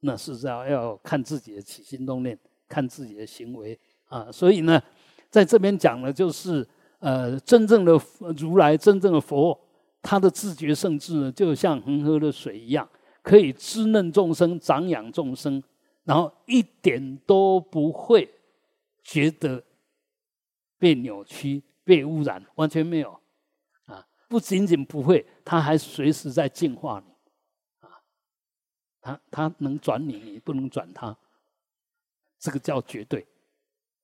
那是要要看自己的起心动念，看自己的行为啊。所以呢，在这边讲的就是，呃，真正的如来，真正的佛。他的自觉圣智呢，就像恒河的水一样，可以滋润众生、长养众生，然后一点都不会觉得被扭曲、被污染，完全没有啊！不仅仅不会，他还随时在净化你！他他能转你，你不能转他，这个叫绝对。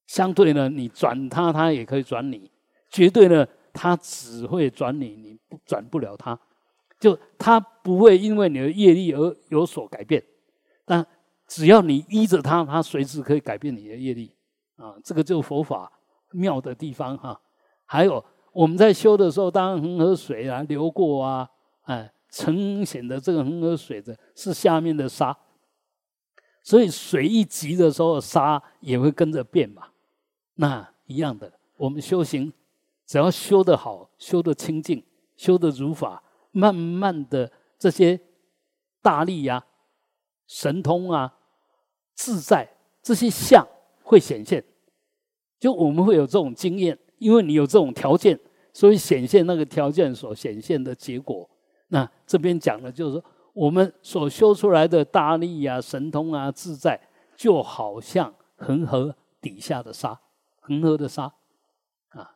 相对呢，你转他，他也可以转你。绝对呢？他只会转你，你不转不了他，就他不会因为你的业力而有所改变，但只要你依着他，他随时可以改变你的业力啊！这个就佛法妙的地方哈。还有我们在修的时候，当恒河水啊流过啊，哎，呈现的这个恒河水的是下面的沙，所以水一急的时候，沙也会跟着变嘛。那一样的，我们修行。只要修得好，修得清净，修得如法，慢慢的这些大力呀、神通啊、自在这些相会显现。就我们会有这种经验，因为你有这种条件，所以显现那个条件所显现的结果。那这边讲的就是说，我们所修出来的大力啊、神通啊、自在，就好像恒河底下的沙，恒河的沙。啊，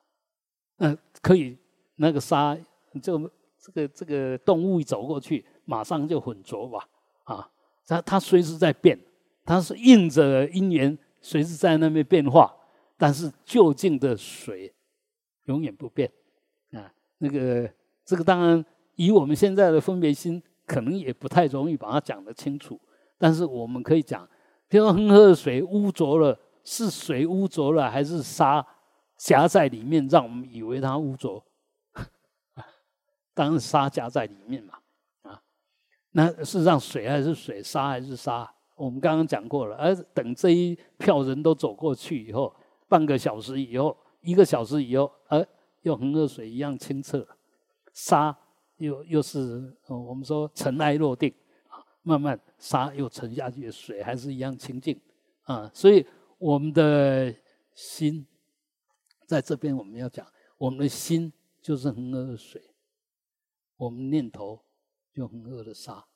那，可以，那个沙就这个这个动物一走过去，马上就混浊吧，啊，它它随时在变，它是应着因缘，随时在那边变化，但是就近的水永远不变，啊，那个这个当然以我们现在的分别心可能也不太容易把它讲得清楚。但是我们可以讲，比如恒河的水污浊了，是水污浊了，还是沙夹在里面，让我们以为它污浊？当然沙夹在里面嘛，啊，那事实上水还是水，沙还是沙。我们刚刚讲过了，而等这一票人都走过去以后，半个小时以后，一个小时以后，呃，又恒河水一样清澈，沙又又是我们说尘埃落定。慢慢沙又沉下去，水还是一样清净啊！所以我们的心在这边，我们要讲，我们的心就是恒河的水，我们念头就恒河的沙。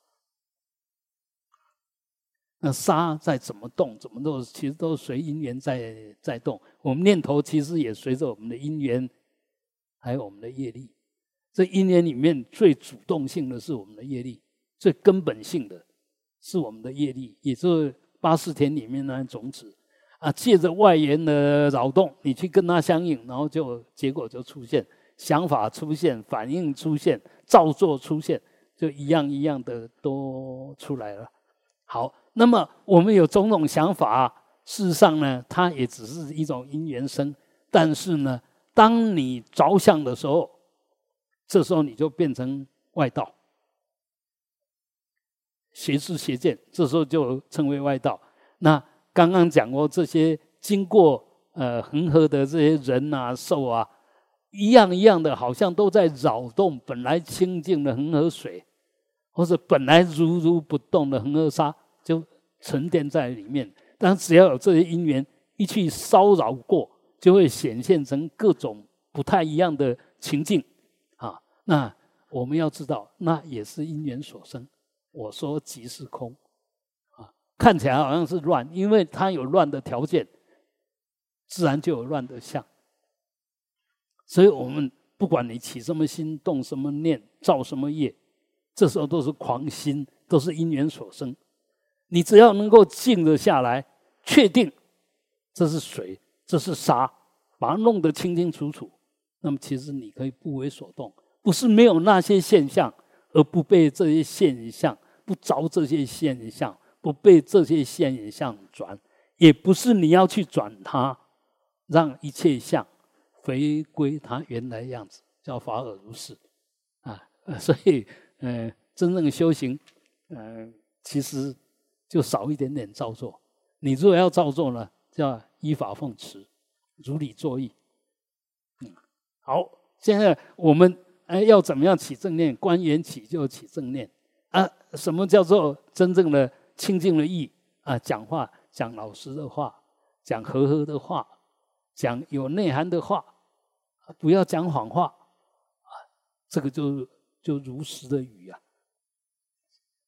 那沙在怎么动，怎么动，其实都随因缘在在动。我们念头其实也随着我们的因缘，还有我们的业力。这因缘里面最主动性的是我们的业力。最根本性的是我们的业力，也就是八四田里面那种子啊，借着外缘的扰动，你去跟它相应，然后就结果就出现，想法出现，反应出现，造作出现，就一样一样的都出来了。好，那么我们有种种想法，事实上呢，它也只是一种因缘生。但是呢，当你着相的时候，这时候你就变成外道。邪知邪见，这时候就称为外道。那刚刚讲过，这些经过呃恒河的这些人啊、兽啊，一样一样的，好像都在扰动本来清净的恒河水，或者本来如如不动的恒河沙，就沉淀在里面。但只要有这些因缘一去骚扰过，就会显现成各种不太一样的情境。那我们要知道，那也是因缘所生。我说即是空，啊，看起来好像是乱，因为它有乱的条件，自然就有乱的相。所以我们不管你起什么心、动什么念、造什么业，这时候都是狂心，都是因缘所生。你只要能够静得下来，确定这是水，这是沙，把它弄得清清楚楚，那么其实你可以不为所动，不是没有那些现象。而不被这些现象，不着这些现象，不被这些现象转，也不是你要去转它，让一切相回归它原来样子，叫法尔如是啊。所以，呃，真正的修行，嗯，其实就少一点点造作。你如果要造作呢，叫依法奉持，如理作意。嗯，好，现在我们。哎，要怎么样起正念？观缘起就起正念啊！什么叫做真正的清净的意啊？讲话讲老实的话，讲和和的话，讲有内涵的话，不要讲谎话啊！这个就就如实的语啊。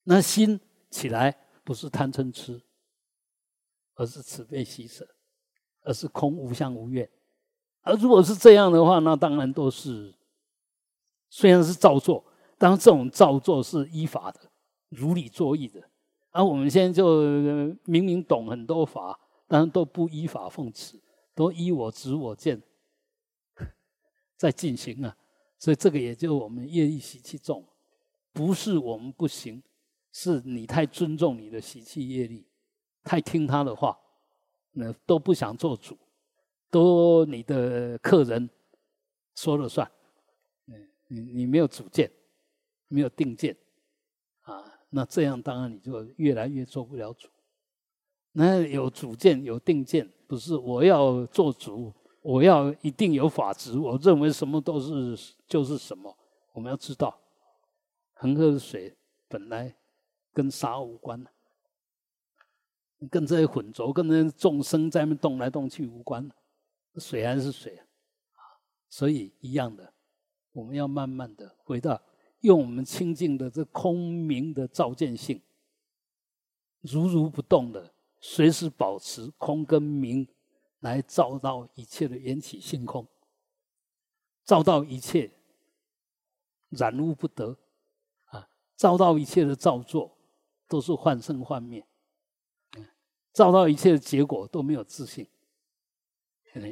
那心起来不是贪嗔痴，而是慈悲喜舍，而是空无相无愿。而如果是这样的话，那当然都是。虽然是造作，但这种造作是依法的，如理作意的。而我们现在就明明懂很多法，但都不依法奉持，都依我执我见 在进行啊。所以这个也就我们业力习气重，不是我们不行，是你太尊重你的习气业力，太听他的话，那都不想做主，都你的客人说了算。你你没有主见，没有定见，啊，那这样当然你就越来越做不了主。那有主见有定见，不是我要做主，我要一定有法执，我认为什么都是就是什么。我们要知道，恒河的水本来跟沙无关跟这些混浊、跟那些众生在那动来动去无关水还是水啊，所以一样的。我们要慢慢的回到用我们清净的这空明的照见性，如如不动的，随时保持空跟明，来照到一切的缘起性空，照到一切染污不得啊，照到一切的造作都是幻生幻灭，照到一切的结果都没有自信，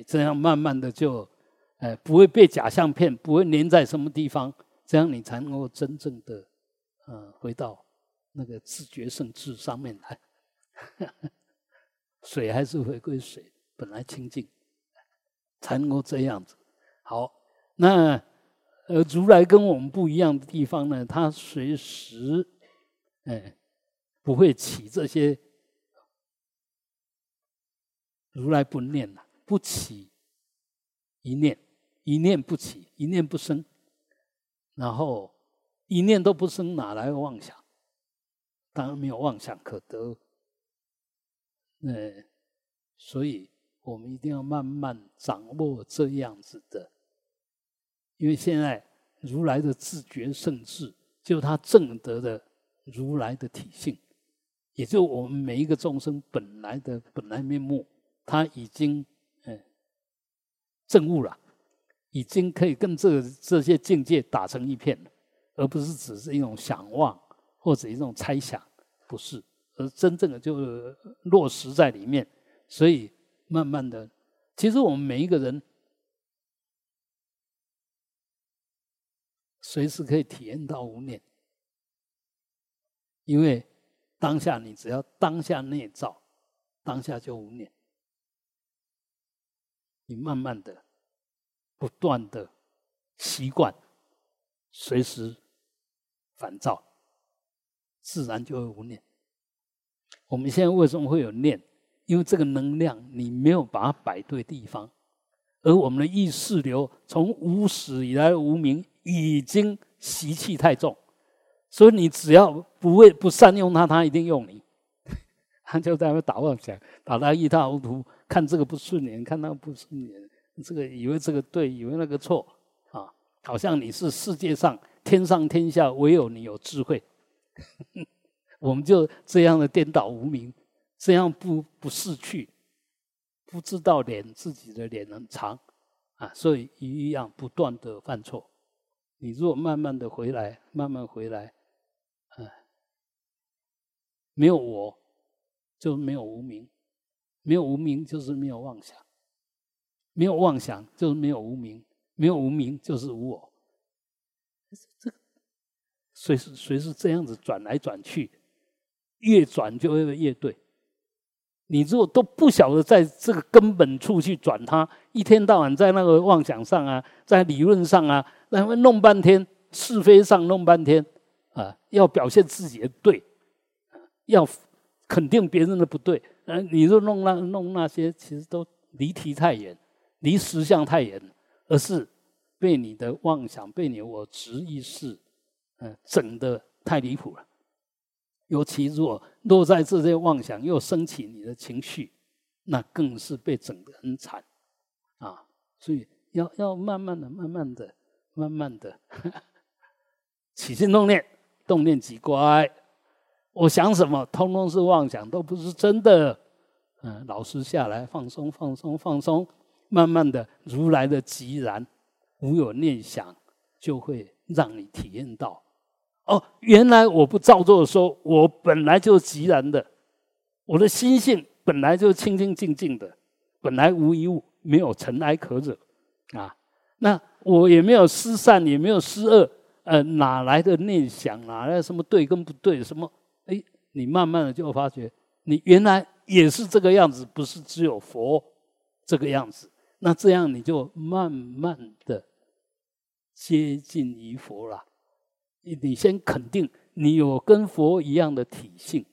这样慢慢的就。哎，不会被假象骗，不会粘在什么地方，这样你才能够真正的嗯，回到那个自觉圣智上面来，水还是回归水，本来清净，才能够这样子。好，那呃，如来跟我们不一样的地方呢，他随时，哎，不会起这些，如来不念呐，不起一念，一念不起，一念不生，然后一念都不生，哪来妄想？当然没有妄想可得。呃，所以我们一定要慢慢掌握这样子的，因为现在如来的自觉圣智，就他正得的如来的体性，也就我们每一个众生本来的本来面目，他已经嗯证悟了，已经可以跟这这些境界打成一片了，而不是只是一种想望或者一种猜想，不是。而真正的就落实在里面，所以慢慢的，其实我们每一个人随时可以体验到无念，因为当下你只要当下内照，当下就无念，你慢慢的、不断的习惯，随时烦躁，自然就会无念。我们现在为什么会有念？因为这个能量你没有把它摆对地方，而我们的意识流从无始以来无名已经习气太重，所以你只要不为不善用它，它一定用你，他就在那打妄想，打到一塌糊涂，看这个不顺眼，看那个不顺眼，这个以为这个对，以为那个错啊，好像你是世界上天上天下唯有你有智慧。我们就这样的颠倒无名，这样不不逝去，不知道脸自己的脸很长啊，所以一样不断的犯错。你如果慢慢的回来，慢慢回来，啊，没有我，就没有无名；没有无名，就是没有妄想；没有妄想，就是没有无名；没有无名，就是无我。这个随时随时这样子转来转去。越转就会越对。你如果都不晓得在这个根本处去转它，一天到晚在那个妄想上啊，在理论上啊，然后弄半天是非上弄半天啊，要表现自己的对，要肯定别人的不对，呃，你就弄那弄那些，其实都离题太远，离实相太远，而是被你的妄想、被你我执意识，嗯，整的太离谱了。尤其若落在这些妄想，又升起你的情绪，那更是被整得很惨啊！所以要要慢慢的、慢慢的、慢慢的 起心动念，动念即乖。我想什么，通通是妄想，都不是真的。嗯，老师下来放松、放松、放松，慢慢的，如来的寂然无有念想，就会让你体验到。哦，原来我不照做，说我本来就寂然的，我的心性本来就清清净净的，本来无一物，没有尘埃可惹啊。那我也没有失善，也没有失恶，呃，哪来的念想？哪来什么对跟不对？什么？哎，你慢慢的就发觉，你原来也是这个样子，不是只有佛这个样子。那这样你就慢慢的接近于佛了。你你先肯定你有跟佛一样的体性，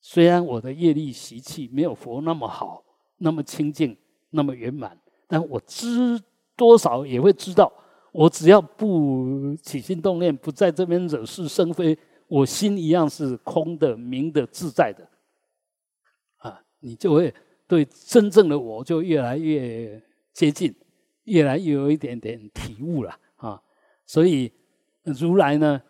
虽然我的业力习气没有佛那么好，那么清净，那么圆满，但我知多少也会知道，我只要不起心动念，不在这边惹是生非，我心一样是空的、明的、自在的。啊，你就会对真正的我就越来越接近，越来越有一点点体悟了啊，所以。如来呢，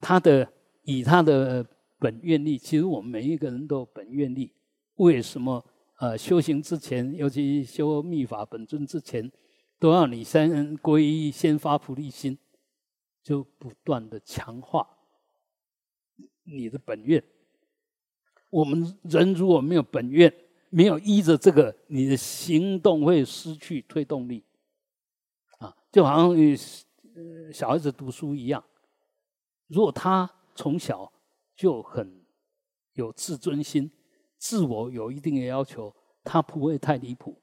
他的以他的本愿力，其实我们每一个人都有本愿力。为什么？呃，修行之前，尤其修密法本尊之前，都要你先皈依，先发菩提心，就不断的强化你的本愿。我们人如果没有本愿，没有依着这个，你的行动会失去推动力。啊，就好像。小孩子读书一样，如果他从小就很有自尊心，自我有一定的要求，他不会太离谱。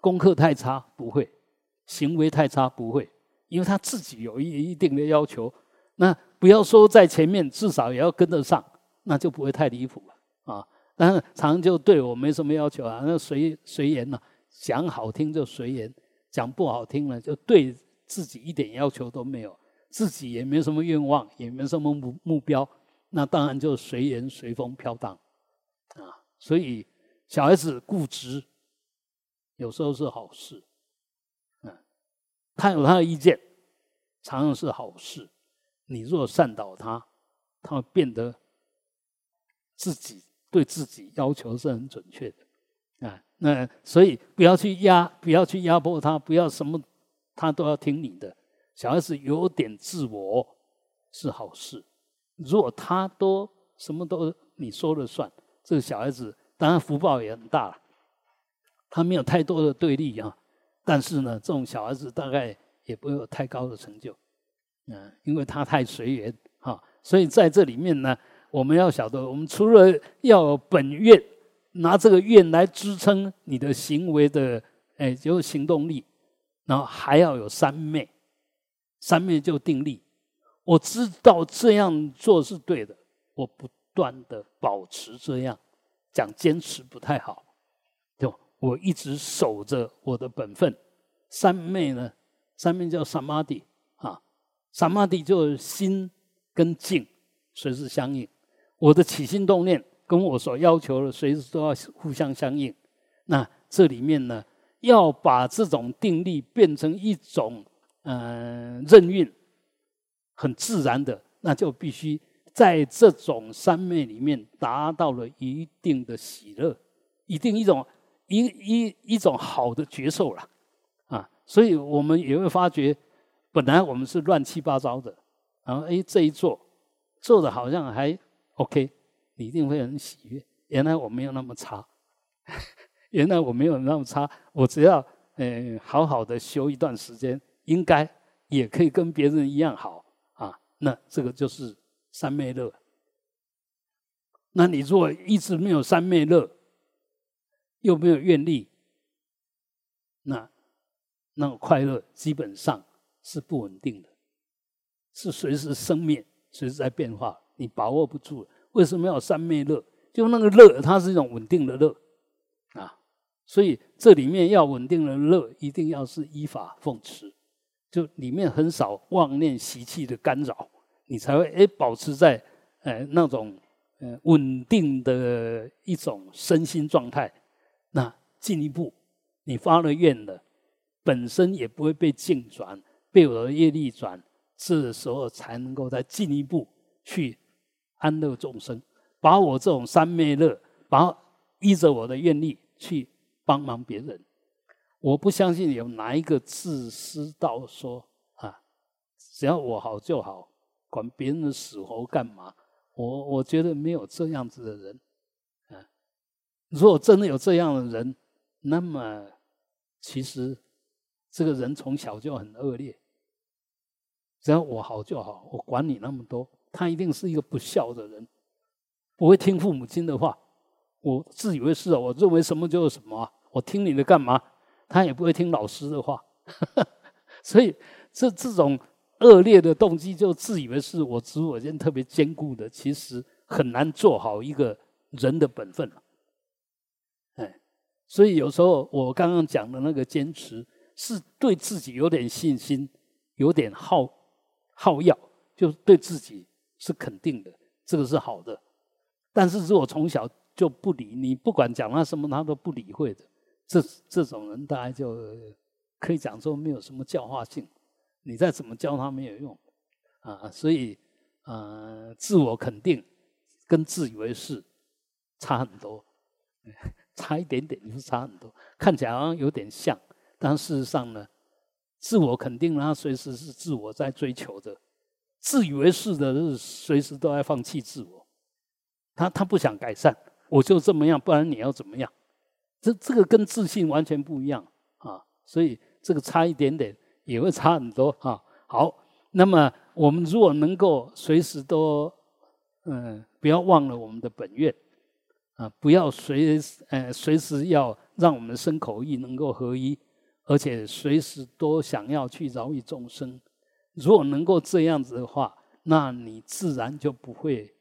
功课太差不会，行为太差不会，因为他自己有一一定的要求。那不要说在前面，至少也要跟得上，那就不会太离谱了啊。但是常就对我没什么要求啊，那随随缘呢，讲好听就随缘，讲不好听了，就对自己一点要求都没有，自己也没什么愿望，也没什么目目标，那当然就随缘随风飘荡啊。所以小孩子固执。有时候是好事，嗯，他有他的意见，常常是好事。你若善导他，他会变得自己对自己要求是很准确的，啊，那所以不要去压，不要去压迫他，不要什么他都要听你的。小孩子有点自我是好事，如果他都什么都你说了算，这个小孩子当然福报也很大了。他没有太多的对立啊，但是呢，这种小孩子大概也不会有太高的成就，嗯，因为他太随缘哈。所以在这里面呢，我们要晓得，我们除了要本愿，拿这个愿来支撑你的行为的，哎，就行动力，然后还要有三昧，三昧就定力。我知道这样做是对的，我不断的保持这样，讲坚持不太好。就我一直守着我的本分，三昧呢？三昧叫三摩地啊，三摩地就是心跟静随时相应。我的起心动念跟我所要求的随时都要互相相应。那这里面呢，要把这种定力变成一种嗯任运，很自然的，那就必须在这种三昧里面达到了一定的喜乐，一定一种。一一一种好的觉受了，啊，所以我们也会发觉，本来我们是乱七八糟的，然后哎这一做，做的好像还 OK，你一定会很喜悦。原来我没有那么差，原来我没有那么差，我只要嗯好好的修一段时间，应该也可以跟别人一样好啊。那这个就是三昧乐。那你如果一直没有三昧乐，又没有愿力，那那种快乐基本上是不稳定的，是随时生灭，随时在变化，你把握不住。为什么要三昧乐？就那个乐，它是一种稳定的乐啊。所以这里面要稳定的乐，一定要是依法奉持，就里面很少妄念习气的干扰，你才会哎保持在呃那种呃稳定的一种身心状态。那进一步，你发了愿了，本身也不会被境转，被我的业力转，这时候才能够再进一步去安乐众生，把我这种三昧乐，把依着我的愿力去帮忙别人。我不相信有哪一个自私到说啊，只要我好就好，管别人的死活干嘛？我我觉得没有这样子的人。啊如果真的有这样的人，那么其实这个人从小就很恶劣。只要我好就好，我管你那么多，他一定是一个不孝的人，不会听父母亲的话。我自以为是啊，我认为什么就是什么啊，我听你的干嘛？他也不会听老师的话。所以这这种恶劣的动机，就自以为是我自我间特别坚固的，其实很难做好一个人的本分了。哎所以有时候我刚刚讲的那个坚持，是对自己有点信心，有点好好要，就对自己是肯定的，这个是好的。但是如果从小就不理你，不管讲他什么，他都不理会的，这这种人大概就可以讲说没有什么教化性，你再怎么教他没有用啊。所以，呃，自我肯定跟自以为是差很多。差一点点，就差很多。看起来好像有点像，但事实上呢，自我肯定，他随时是自我在追求的。自以为是的，是随时都在放弃自我。他他不想改善，我就这么样，不然你要怎么样？这这个跟自信完全不一样啊！所以这个差一点点，也会差很多啊。好，那么我们如果能够随时都，嗯，不要忘了我们的本愿，啊，不要随呃随时要让我们的身口意能够合一，而且随时都想要去饶益众生。如果能够这样子的话，那你自然就不会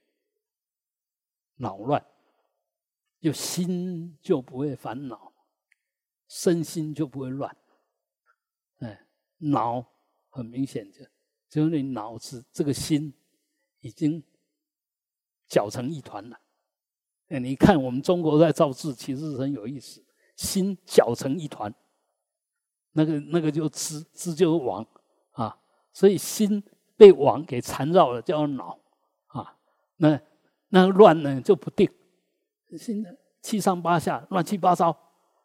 恼乱，就心就不会烦恼，身心就不会乱。哎，恼很明显的，就是你脑子这个心已经搅成一团了。哎，你看我们中国在造字，其实很有意思，心搅成一团，那个那个就知知就是网啊。所以心被网给缠绕了，叫恼啊。那那乱呢就不定，心七上八下，乱七八糟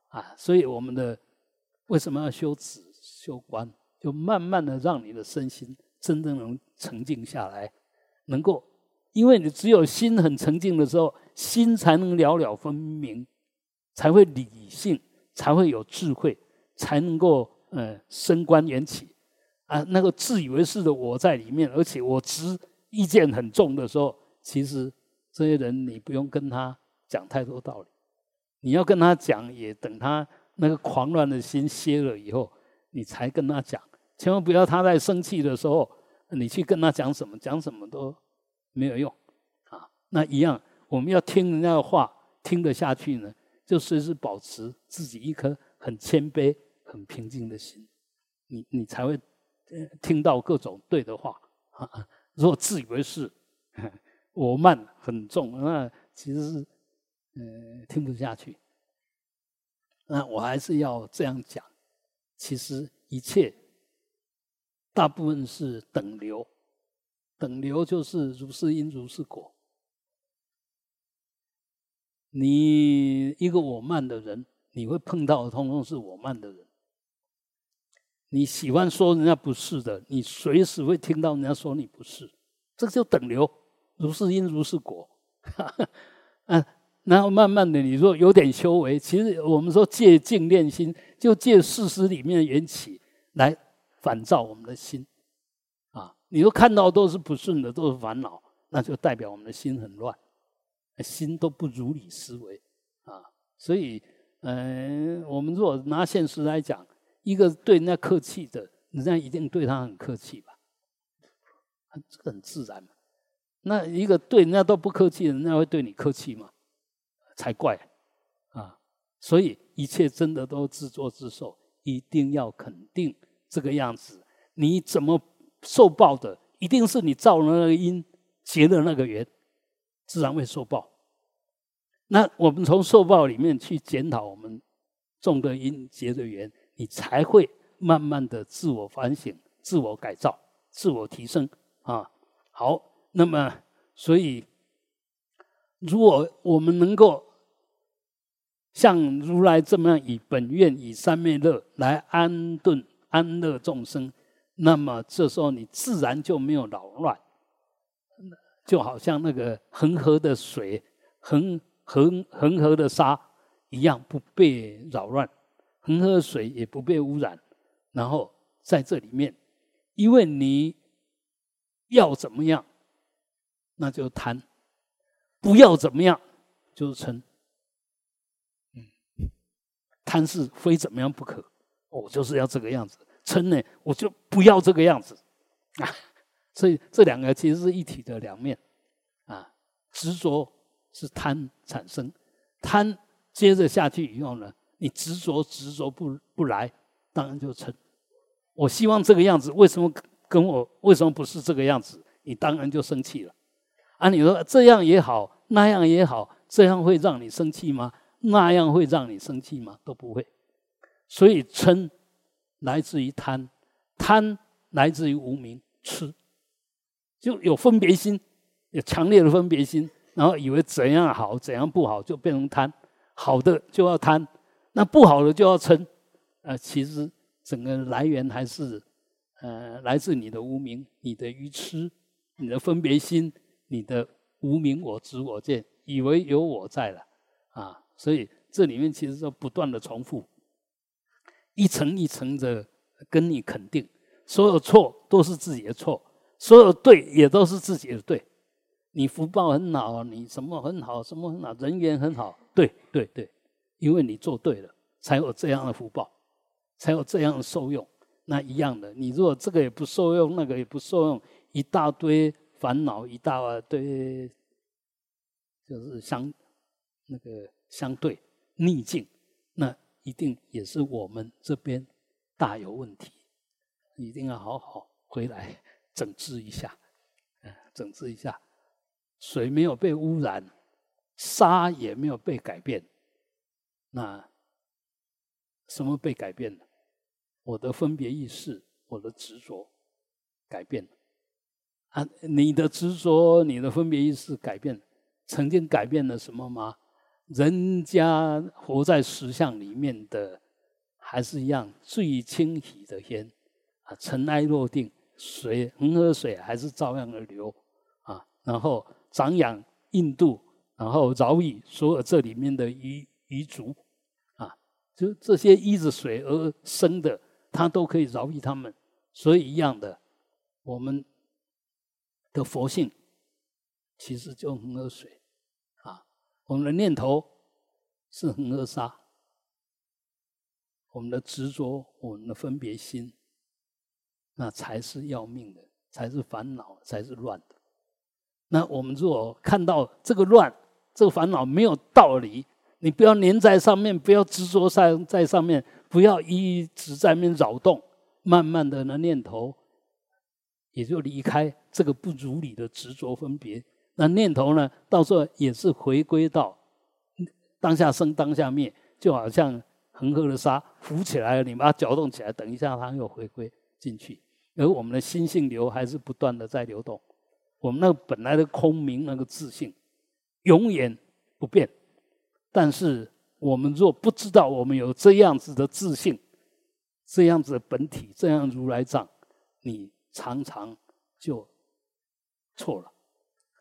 啊。所以我们的为什么要修止、修观？就慢慢的让你的身心真正能沉静下来，能够，因为你只有心很沉静的时候，心才能了了分明，才会理性，才会有智慧，才能够呃升官缘起。啊，那个自以为是的我在里面，而且我执意见很重的时候，其实这些人你不用跟他讲太多道理，你要跟他讲，也等他那个狂乱的心歇了以后，你才跟他讲。千万不要他在生气的时候，你去跟他讲什么，讲什么都没有用啊。那一样，我们要听人家的话，听得下去呢，就随时保持自己一颗很谦卑、很平静的心，你你才会。听到各种对的话，如果自以为是，我慢很重，那其实是呃听不下去。那我还是要这样讲，其实一切大部分是等流，等流就是如是因如是果。你一个我慢的人，你会碰到的通通是我慢的人。你喜欢说人家不是的，你随时会听到人家说你不是，这就等流，如是因如是果。啊，然后慢慢的，你说有点修为，其实我们说借静练心，就借事实里面的缘起来反照我们的心。啊，你说看到都是不顺的，都是烦恼，那就代表我们的心很乱，心都不如理思维。啊，所以，嗯，我们如果拿现实来讲。一个对人家客气的，人家一定对他很客气吧？这个很自然嘛。那一个对人家都不客气，人家会对你客气吗？才怪啊！所以一切真的都自作自受，一定要肯定这个样子。你怎么受报的？一定是你造了那个因，结了那个缘，自然会受报。那我们从受报里面去检讨我们种的因、结的缘。你才会慢慢的自我反省、自我改造、自我提升啊！好，那么所以，如果我们能够像如来这么样以本愿、以三昧乐来安顿、安乐众生，那么这时候你自然就没有扰乱，就好像那个恒河的水、恒恒恒河的沙一样，不被扰乱。恒河水也不被污染，然后在这里面，因为你要怎么样，那就贪；不要怎么样，就是嗔。嗯，贪是非怎么样不可，我就是要这个样子；嗔呢，我就不要这个样子。啊，所以这两个其实是一体的两面。啊，执着是贪产生，贪接着下去以后呢？你执着执着不不来，当然就嗔。我希望这个样子，为什么跟我为什么不是这个样子？你当然就生气了。啊，你说这样也好，那样也好，这样会让你生气吗？那样会让你生气吗？都不会。所以嗔来自于贪，贪来自于无名，痴就有分别心，有强烈的分别心，然后以为怎样好，怎样不好，就变成贪，好的就要贪。那不好的就要嗔，呃，其实整个来源还是，呃，来自你的无名、你的愚痴、你的分别心、你的无名我执我见，以为有我在了，啊，所以这里面其实是不断的重复，一层一层的跟你肯定，所有错都是自己的错，所有对也都是自己的对。你福报很好，你什么很好，什么很好，人缘很好，对对对，因为你做对了，才有这样的福报，才有这样的受用。那一样的，你如果这个也不受用，那个也不受用，一大堆烦恼，一大堆就是相那个相对逆境，那一定也是我们这边大有问题，一定要好好回来整治一下，嗯，整治一下。水没有被污染，沙也没有被改变，那什么被改变了？我的分别意识，我的执着改变了。啊，你的执着，你的分别意识改变，曾经改变了什么吗？人家活在实相里面的，还是一样最清喜的天啊，尘埃落定，水恒河水还是照样的流啊，然后。长养印度，然后饶以所有这里面的彝彝族，就这些依着水而生的，他都可以饶益他们。所以一样的，我们的佛性其实就恒河水，啊，我们的念头是恒河沙，我们的执着，我们的分别心，那才是要命的，才是烦恼，才是乱的。那我们如果看到这个乱，这个烦恼没有道理，你不要粘在上面，不要执着在在上面，不要一直在那扰动，慢慢的那念头也就离开这个不如理的执着分别。那念头呢，到时候也是回归到当下生当下灭，就好像恒河的沙浮起来了，你把它搅动起来，等一下它又回归进去，而我们的心性流还是不断的在流动。我们那个本来的空明那个自信，永远不变。但是我们若不知道我们有这样子的自信，这样子的本体，这样如来藏，你常常就错了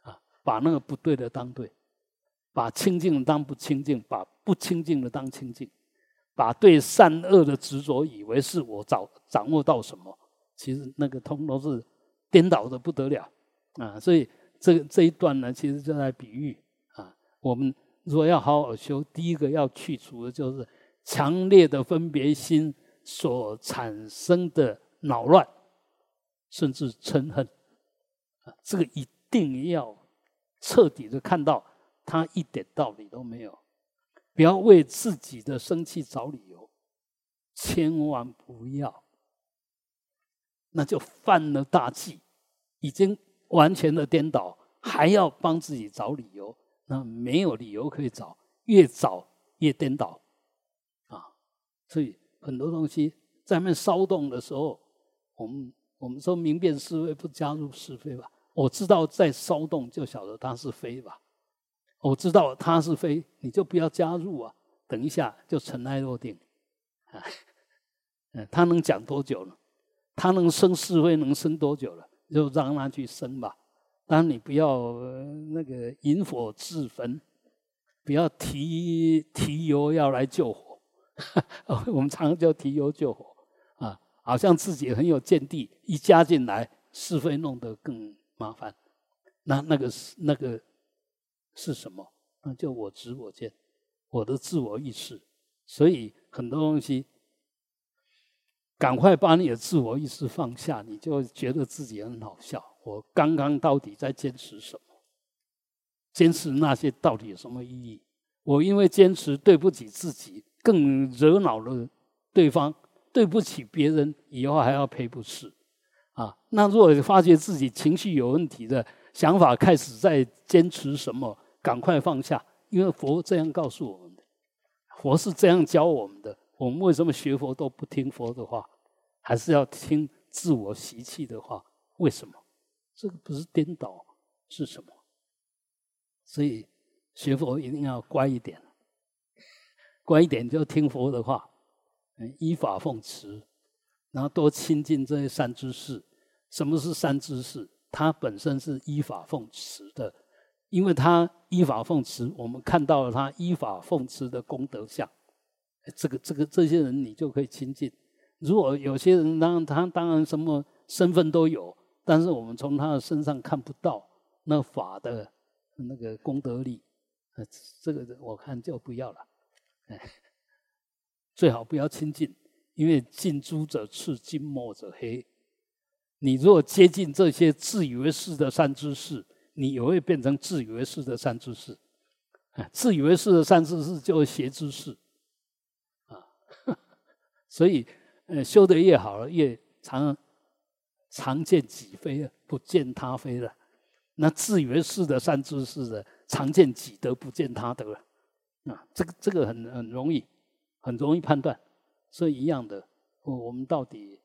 啊！把那个不对的当对，把清净当不清净，把不清净的当清净，把对善恶的执着以为是我掌掌握到什么，其实那个通都是颠倒的不得了。啊，所以这这一段呢，其实就在比喻啊，我们如果要好好修，第一个要去除的就是强烈的分别心所产生的恼乱，甚至嗔恨。啊，这个一定要彻底的看到，它一点道理都没有，不要为自己的生气找理由，千万不要，那就犯了大忌，已经。完全的颠倒，还要帮自己找理由，那没有理由可以找，越找越颠倒，啊！所以很多东西在那骚动的时候，我们我们说明辨是非，不加入是非吧。我知道在骚动，就晓得它是非吧。我知道它是非，你就不要加入啊。等一下就尘埃落定，啊，嗯，他能讲多久呢？他能生是非能生多久了？就让他去生吧，当然你不要那个引火自焚，不要提提油要来救火。我们常叫提油救火啊，好像自己很有见地，一加进来是非弄得更麻烦。那那个是那个是什么？那就我执我见，我的自我意识。所以很多东西。赶快把你的自我意识放下，你就觉得自己很好笑。我刚刚到底在坚持什么？坚持那些到底有什么意义？我因为坚持对不起自己，更惹恼了对方，对不起别人，以后还要赔不是？啊，那如果发觉自己情绪有问题的想法开始在坚持什么，赶快放下，因为佛这样告诉我们的，佛是这样教我们的。我们为什么学佛都不听佛的话，还是要听自我习气的话？为什么？这个不是颠倒是什么？所以学佛一定要乖一点，乖一点就听佛的话，嗯依法奉持，然后多亲近这些善知识。什么是善知识？他本身是依法奉持的，因为他依法奉持，我们看到了他依法奉持的功德相。这个这个这些人你就可以亲近，如果有些人，当他当然什么身份都有，但是我们从他的身上看不到那法的那个功德力，呃，这个我看就不要了，哎，最好不要亲近，因为近朱者赤，近墨者黑。你如果接近这些自以为是的善知识，你也会变成自以为是的善知识。自以为是的善知识就是邪知识，啊，所以，呃，修得越好了，越常常见己非啊，不见他非了。那自以为是的善知识的，常见己得，不见他得了。啊，这个这个很很容易，很容易判断。所以一样的，我我们到底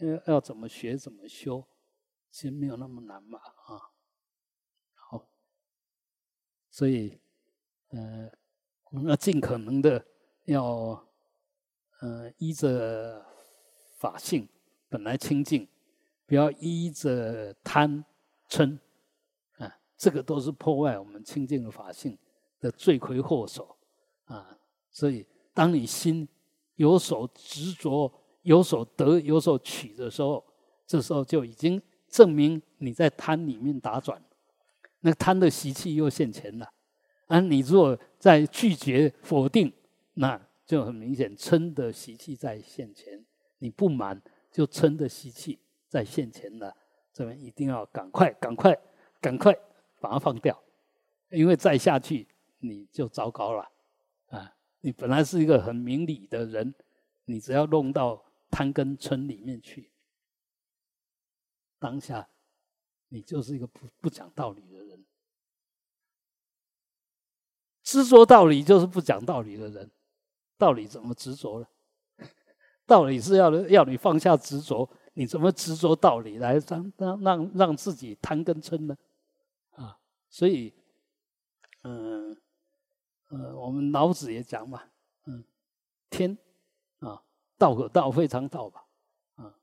要要怎么学，怎么修，其实没有那么难嘛，啊，好，所以。呃，我们要尽可能的要，呃，依着法性本来清净，不要依着贪嗔，啊，这个都是破坏我们清净的法性的罪魁祸首啊。所以，当你心有所执着、有所得、有所取的时候，这时候就已经证明你在贪里面打转，那贪的习气又现前了。而你如果在拒绝否定，那就很明显嗔的习气在现前。你不满，就嗔的习气在现前呢。这边一定要赶快、赶快、赶快把它放掉，因为再下去你就糟糕了。啊，你本来是一个很明理的人，你只要弄到贪跟村里面去，当下你就是一个不不讲道理的人。执着道理就是不讲道理的人，道理怎么执着呢？道理是要要你放下执着，你怎么执着道理来让让让让自己贪跟嗔呢？啊，所以，嗯嗯，我们老子也讲嘛，嗯，天啊，道可道非常道吧，啊，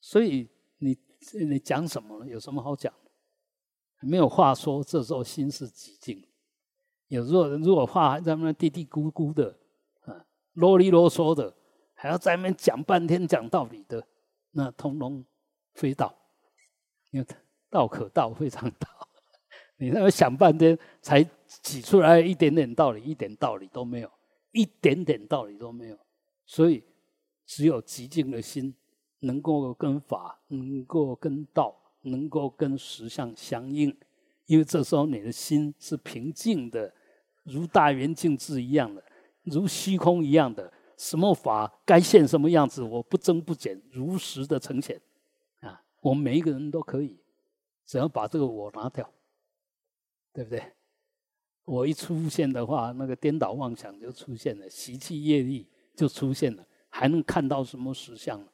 所以你你讲什么有什么好讲？没有话说，这时候心是寂静。有如果如果话还在那嘀嘀咕咕的，啊，啰里啰嗦的，还要在那边讲半天讲道理的，那通通非道。因为道可道非常道，你那边想半天才挤出来一点点道理，一点道理都没有，一点点道理都没有。所以只有极静的心，能够跟法，能够跟道，能够跟实相相应。因为这时候你的心是平静的。如大圆镜智一样的，如虚空一样的，什么法该现什么样子，我不增不减，如实的呈现。啊，我们每一个人都可以，只要把这个我拿掉，对不对？我一出现的话，那个颠倒妄想就出现了，习气业力就出现了，还能看到什么实相呢？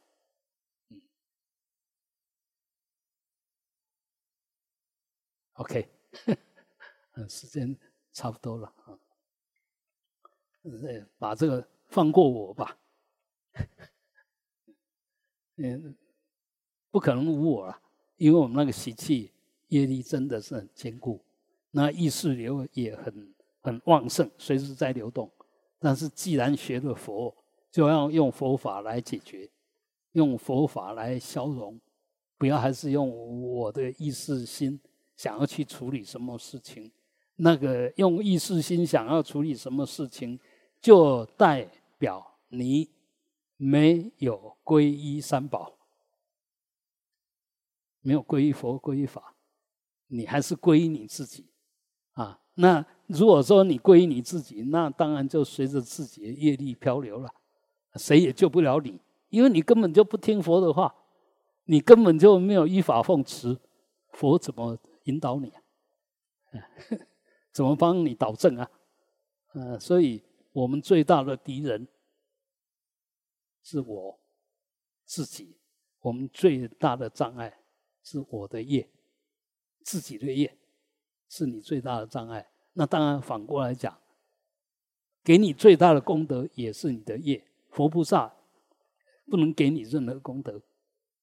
嗯，OK，嗯，时间。差不多了啊，呃，把这个放过我吧，嗯，不可能无我了，因为我们那个习气业力真的是很坚固，那意识流也很很旺盛，随时在流动。但是既然学了佛，就要用佛法来解决，用佛法来消融，不要还是用我的意识心想要去处理什么事情。那个用意识心想要处理什么事情，就带表你没有皈依三宝，没有皈依佛、皈依法，你还是皈依你自己啊。那如果说你皈依你自己，那当然就随着自己的业力漂流了，谁也救不了你，因为你根本就不听佛的话，你根本就没有依法奉持，佛怎么引导你啊？怎么帮你导正啊？嗯，所以我们最大的敌人是我自己，我们最大的障碍是我的业，自己的业是你最大的障碍。那当然反过来讲，给你最大的功德也是你的业。佛菩萨不能给你任何功德，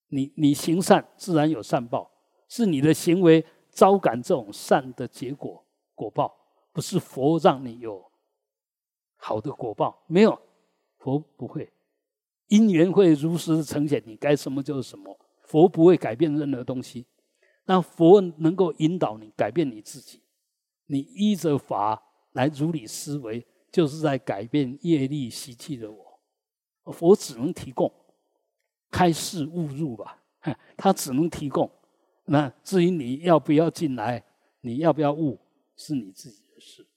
你你行善自然有善报，是你的行为招感这种善的结果。果报不是佛让你有好的果报，没有佛不会，因缘会如实呈现，你该什么就是什么。佛不会改变任何东西，那佛能够引导你改变你自己。你依着法来如理思维，就是在改变业力习气的我。佛只能提供开示误入吧，他只能提供。那至于你要不要进来，你要不要悟，是你自己的事。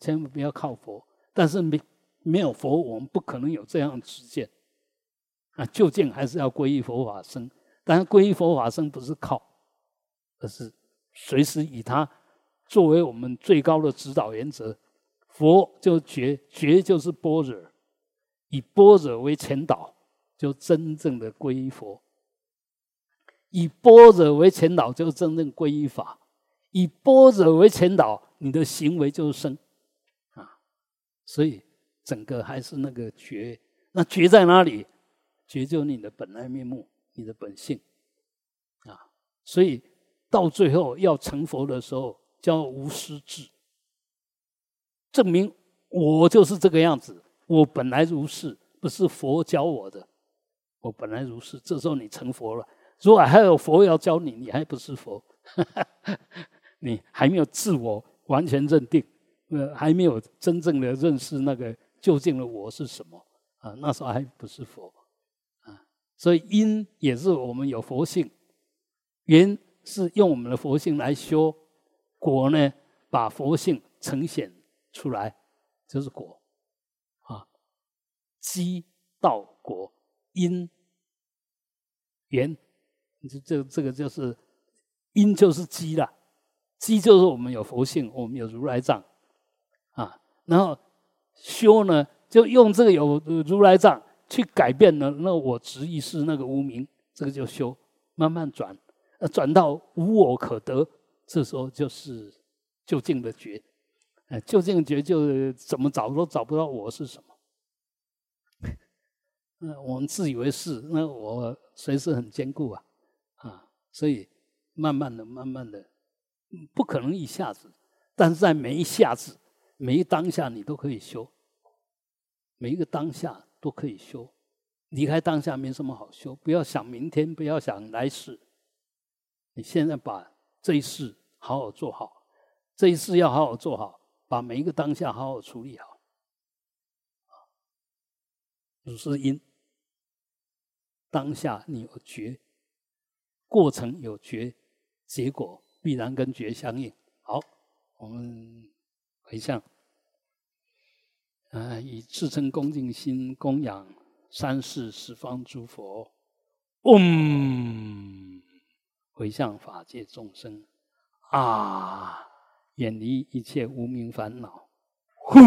千万不要靠佛。但是没没有佛，我们不可能有这样的实践。啊，究竟还是要皈依佛法僧。但是皈依佛法僧不是靠，而是随时以他作为我们最高的指导原则。佛就觉，觉就是般若，以般若为前导，就真正的皈依佛；以般若为前导，就真正皈依法；以般若为前导，你的行为就是生。所以整个还是那个觉，那觉在哪里？觉就你的本来面目。你的本性啊，所以到最后要成佛的时候，叫无师智，证明我就是这个样子，我本来如是，不是佛教我的，我本来如是。这时候你成佛了，如果还有佛要教你，你还不是佛，你还没有自我完全认定，呃，还没有真正的认识那个究竟的我是什么啊，那时候还不是佛啊。所以因也是我们有佛性，缘是用我们的佛性来修，果呢把佛性呈现出来，就是果，啊，机道果因缘，这这这个就是因就是机了，机就是我们有佛性，我们有如来藏，然后修呢就用这个有如来藏。去改变了，那我执意是那个无名，这个就修，慢慢转，呃，转到无我可得，这时候就是究竟的觉，哎，究竟觉就怎么找都找不到我是什么。那我们自以为是，那我随时很坚固啊，啊，所以慢慢的、慢慢的，不可能一下子，但是在每一下子、每一当下，你都可以修，每一个当下。都可以修，离开当下没什么好修。不要想明天，不要想来世。你现在把这一世好好做好，这一世要好好做好，把每一个当下好好处理好。如是因，当下你有觉，过程有觉，结果必然跟觉相应。好，我们回向。啊！以至诚恭敬心供养三世十方诸佛，嗡，回向法界众生，啊，远离一切无名烦恼，呼。